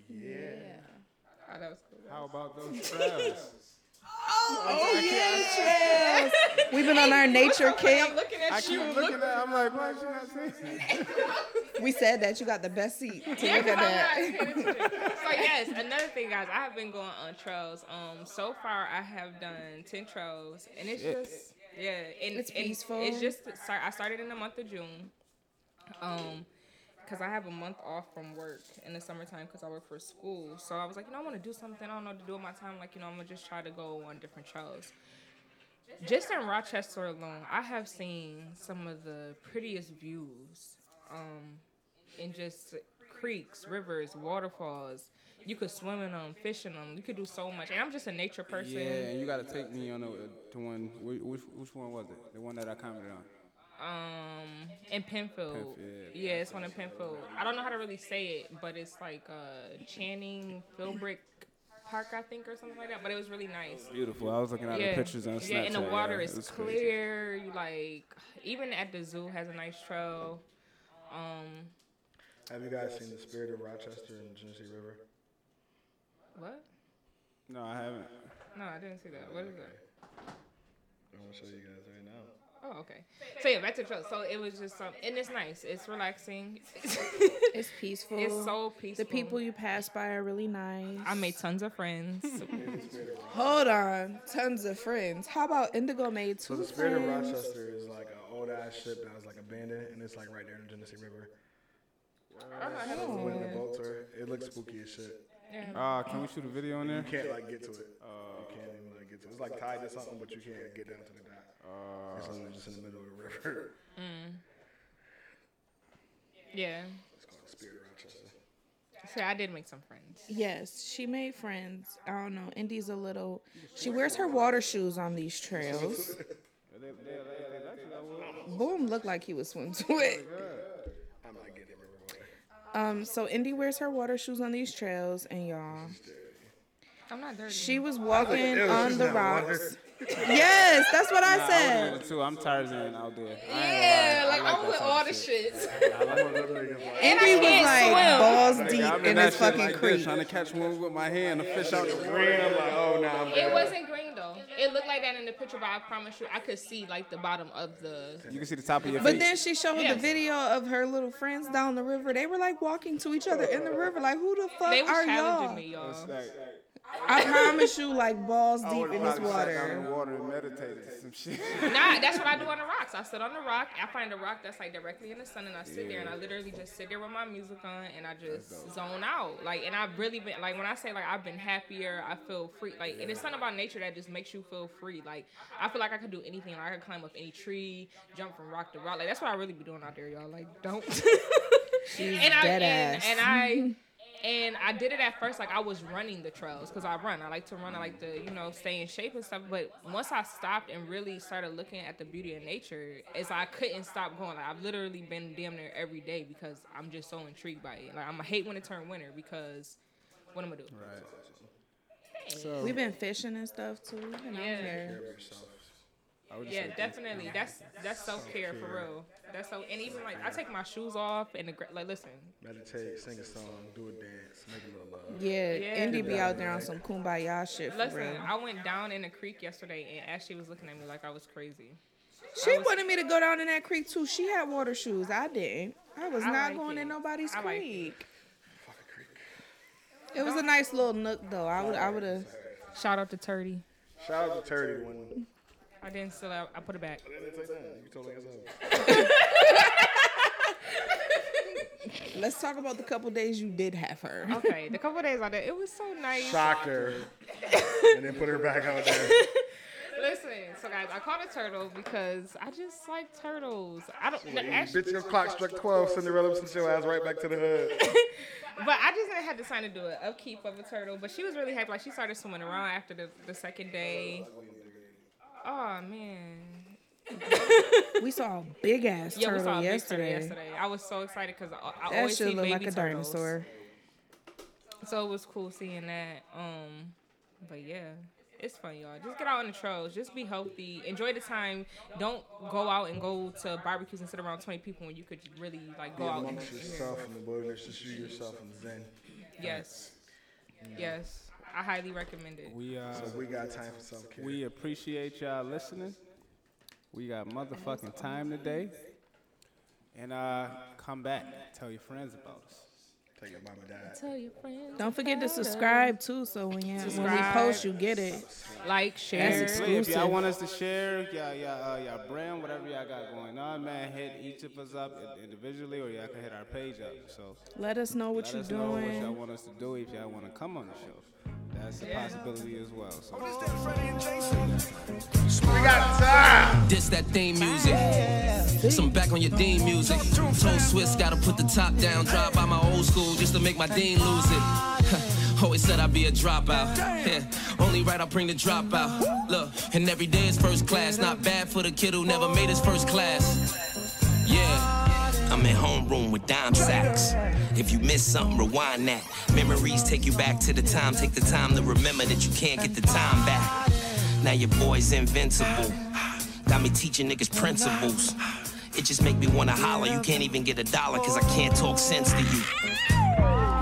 Yeah. Oh, that was cool. How about those straps? Oh, yeah, trails. We've been on our nature kick. I'm looking at I you. keep looking at. I'm like, why is she not saying? We said that you got the best seat to Yeah, look at I'm not that. so yes, another thing, guys, I have been going on trails. Um, so far I have done ten trails, and it's Shit. just yeah, and It's and peaceful. It's just start. I started in the month of June, um, because I have a month off from work in the summertime because I work for school. So I was like, you know, I want to do something. I don't know what to do with my time. Like, you know, I'm gonna just try to go on different trails. Just in Rochester alone, I have seen some of the prettiest views. Um, and just creeks, rivers, waterfalls. You could swim in them, fish in them. You could do so much. And I'm just a nature person. Yeah, and you gotta take me on the, the one. Which which one was it? The one that I commented on. Um, in Penfield. Penfield, yeah, it's one in Penfield. I don't know how to really say it, but it's like uh, Channing Philbrick Park, I think, or something like that. But it was really nice. Beautiful. I was looking at Yeah, the pictures on Snapchat. yeah, and the water yeah, it is was crazy. clear. You like even at the zoo has a nice trail. Um, Have you guys seen the Spirit of Rochester and the Genesee River? What? No, I haven't. No, I didn't see that. What is that? I'm gonna show you guys right now. Oh, okay. So yeah, back to the trail. So it was just some, and it's nice. It's relaxing. It's peaceful. it's so peaceful. the people you pass by are really nice. I made tons of friends. Hold on, tons of friends. How about Indigo made two? So the Spirit of? Rochester is like an old ass ship that was like abandoned, and it's like right there in the Genesee River. So when the boats are, it looks spooky as shit. Uh, can we shoot a video in there? You can't like get to it. you can't even like get to it. It's like tied to something, but you can't get down to the dock. it's literally just in the middle of the river. yeah. It's called Spirit of Rochester. So I did make some friends. Yes, she made friends. I don't know. Indy's a little. She wears her water shoes on these trails. Boom looked like he was swim to it. I'm not getting river water. Um, so Indy wears her water shoes on these trails, and y'all, I'm not dirty. she was walking Ew, on she's the not water. rocks. Yes, that's what I Nah, I said. would too. I'm Tarzan out there. I ain't gonna Yeah, lie. I like, I'm that with type all of the shit. shits. Indy was can't like swim. balls Nigga, deep I'm in that his shit fucking like this, creek. trying to catch one with my hand, a fish out the Green, I'm like, oh nah, I'm It good. wasn't green though. It looked like that in the picture, but I promise you, I could see like the bottom of the. You can see the top of your But feet. then she showed Yes. the video of her little friends down the river. They were like walking to each other in the river. Like, who the fuck They was are challenging y'all? me, y'all. It's like, I promise you, like balls I deep in this probably sat down in water. the water and meditated some shit. Nah, that's what I do on the rocks. I sit on the rock. I find a rock that's like directly in the sun, and I sit there and I literally just sit there with my music on and I just zone out. Like, and I've really been like when I say like I've been happier. I feel free. Like, and it's something about nature that just makes you feel free. Like, I feel like I could do anything. Like, I could climb up any tree, jump from rock to rock. Like, that's what I really be doing out there, y'all. Like, don't. and I dead and, ass. and I. And I did it at first, like I was running the trails because I run. I like to run. I like to, you know, stay in shape and stuff. But once I stopped and really started looking at the beauty of nature, is I couldn't stop going. Like I've literally been damn near every day because I'm just so intrigued by it. Like I'm gonna hate when it turn winter because what am I gonna do? Right. So, We've been fishing and stuff too. We've been out Yeah. here. I would just Yeah, say definitely. That's that's self care for real. That's so. And even like I take my shoes off and the, gra- like listen. Meditate, sing a song, do a dance, make a little love. Yeah, Yeah. Indy be out there on some kumbaya shit for Listen, real. I went down in the creek yesterday and Ashley was looking at me like I was crazy. She wanted me to go down in that creek too. She had water shoes. I didn't. I was I not like going it. in nobody's I like it. creek. It was a nice little nook though. I would I would have Shout out to Turdy. Shout out to Turdy when I didn't still out. I put it back. I didn't take that. You told me yourself. Let's talk about the couple days you did have her. Okay, the couple days I did, it was so nice. Shocked her, and then put her back out there. Listen, so guys, I caught a turtle because I just like turtles. I don't, no, You actually, bitch, your clock struck 12. Cinderella sent your ass right back to the hood. but I just didn't have the time to do an upkeep of a turtle. But she was really happy. Like she started swimming around after the, the second day. Oh man, We saw a big ass yeah, we turtle saw a big turtle yesterday. yesterday. I was so excited because I, I That always shit see looked baby like a turtles. dinosaur. So it was cool seeing that. Um, but yeah, it's fun, y'all. Just get out on the trails. Just be healthy. Enjoy the time. Don't go out and go to barbecues and sit around twenty people when you could really like go out. And, Amongst yourself in the wilderness, just you yourself in the Zen. yes, yes, I highly recommend it. We uh, So we got time for self care. we appreciate y'all listening. We got motherfucking time today. And uh, come back. Tell your friends about us. Tell your mom and dad. Tell your friends. Don't forget to subscribe too, so when you, when we post, you get it. Like, share. That's Hey, if y'all want us to share y'all, y'all, uh, y'all brand, whatever y'all got going on, man, hit each of us up individually, or y'all can hit our page up. So Let us know what you're us know what y'all want us to do. If y'all want to come on the show, that's a possibility as well. So We got time. This that theme music. Some back on your Dean music. Told Swiss gotta put the top down. Drive by my old school just to make my Dean lose it. Always said I'd be a dropout. Yeah, only right I bring the dropout. Look, and every day is first class. Not bad for the kid who never made his first class. Yeah, I'm in homeroom with dime sacks. If you miss something, rewind that. Memories take you back to the time. Take the time to remember that you can't get the time back. Now your boy's invincible. Got me teaching niggas principles. It just make me wanna holler. You can't even get a dollar cause I can't talk sense to you.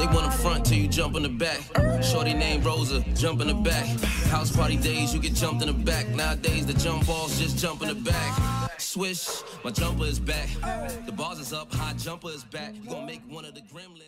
They wanna front till you jump in the back. Shorty named Rosa, jump in the back. House party days, you get jumped in the back. Nowadays, the jump balls just jump in the back. Swish, my jumper is back. The bars is up, high jumper is back. You gonna make one of the gremlins.